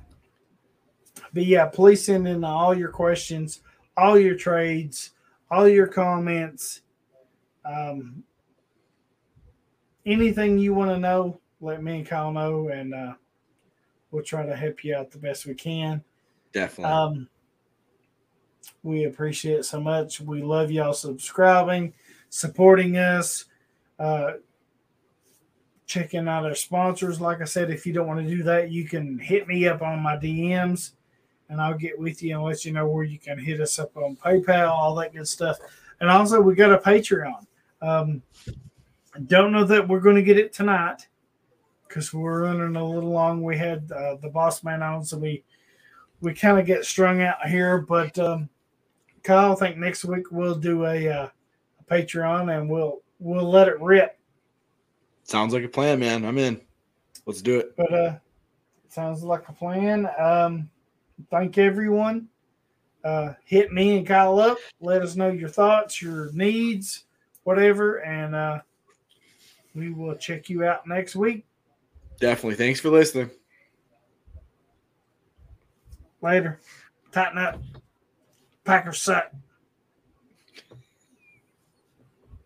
But yeah, please send in all your questions, all your trades, all your comments. Um, anything you want to know, let me and Kyle know, and uh, we'll try to help you out the best we can. Definitely. Um, we appreciate it so much. We love y'all subscribing, supporting us, uh, checking out our sponsors. Like I said, if you don't want to do that, you can hit me up on my DMs and I'll get with you and let you know where you can hit us up on PayPal, all that good stuff. And also, we got a Patreon. Um, don't know that we're going to get it tonight because we're running a little long. We had uh, the boss man on, so we we kind of get strung out here. But um, Kyle, I think next week we'll do a, uh, a Patreon and we'll we'll let it rip. Sounds like a plan, man. I'm in. Let's do it. But uh, sounds like a plan. Um, thank everyone. Uh, hit me and Kyle up. Let us know your thoughts, your needs, whatever, and uh, we will check you out next week. Definitely. Thanks for listening. Later. Tighten up. Packers suck.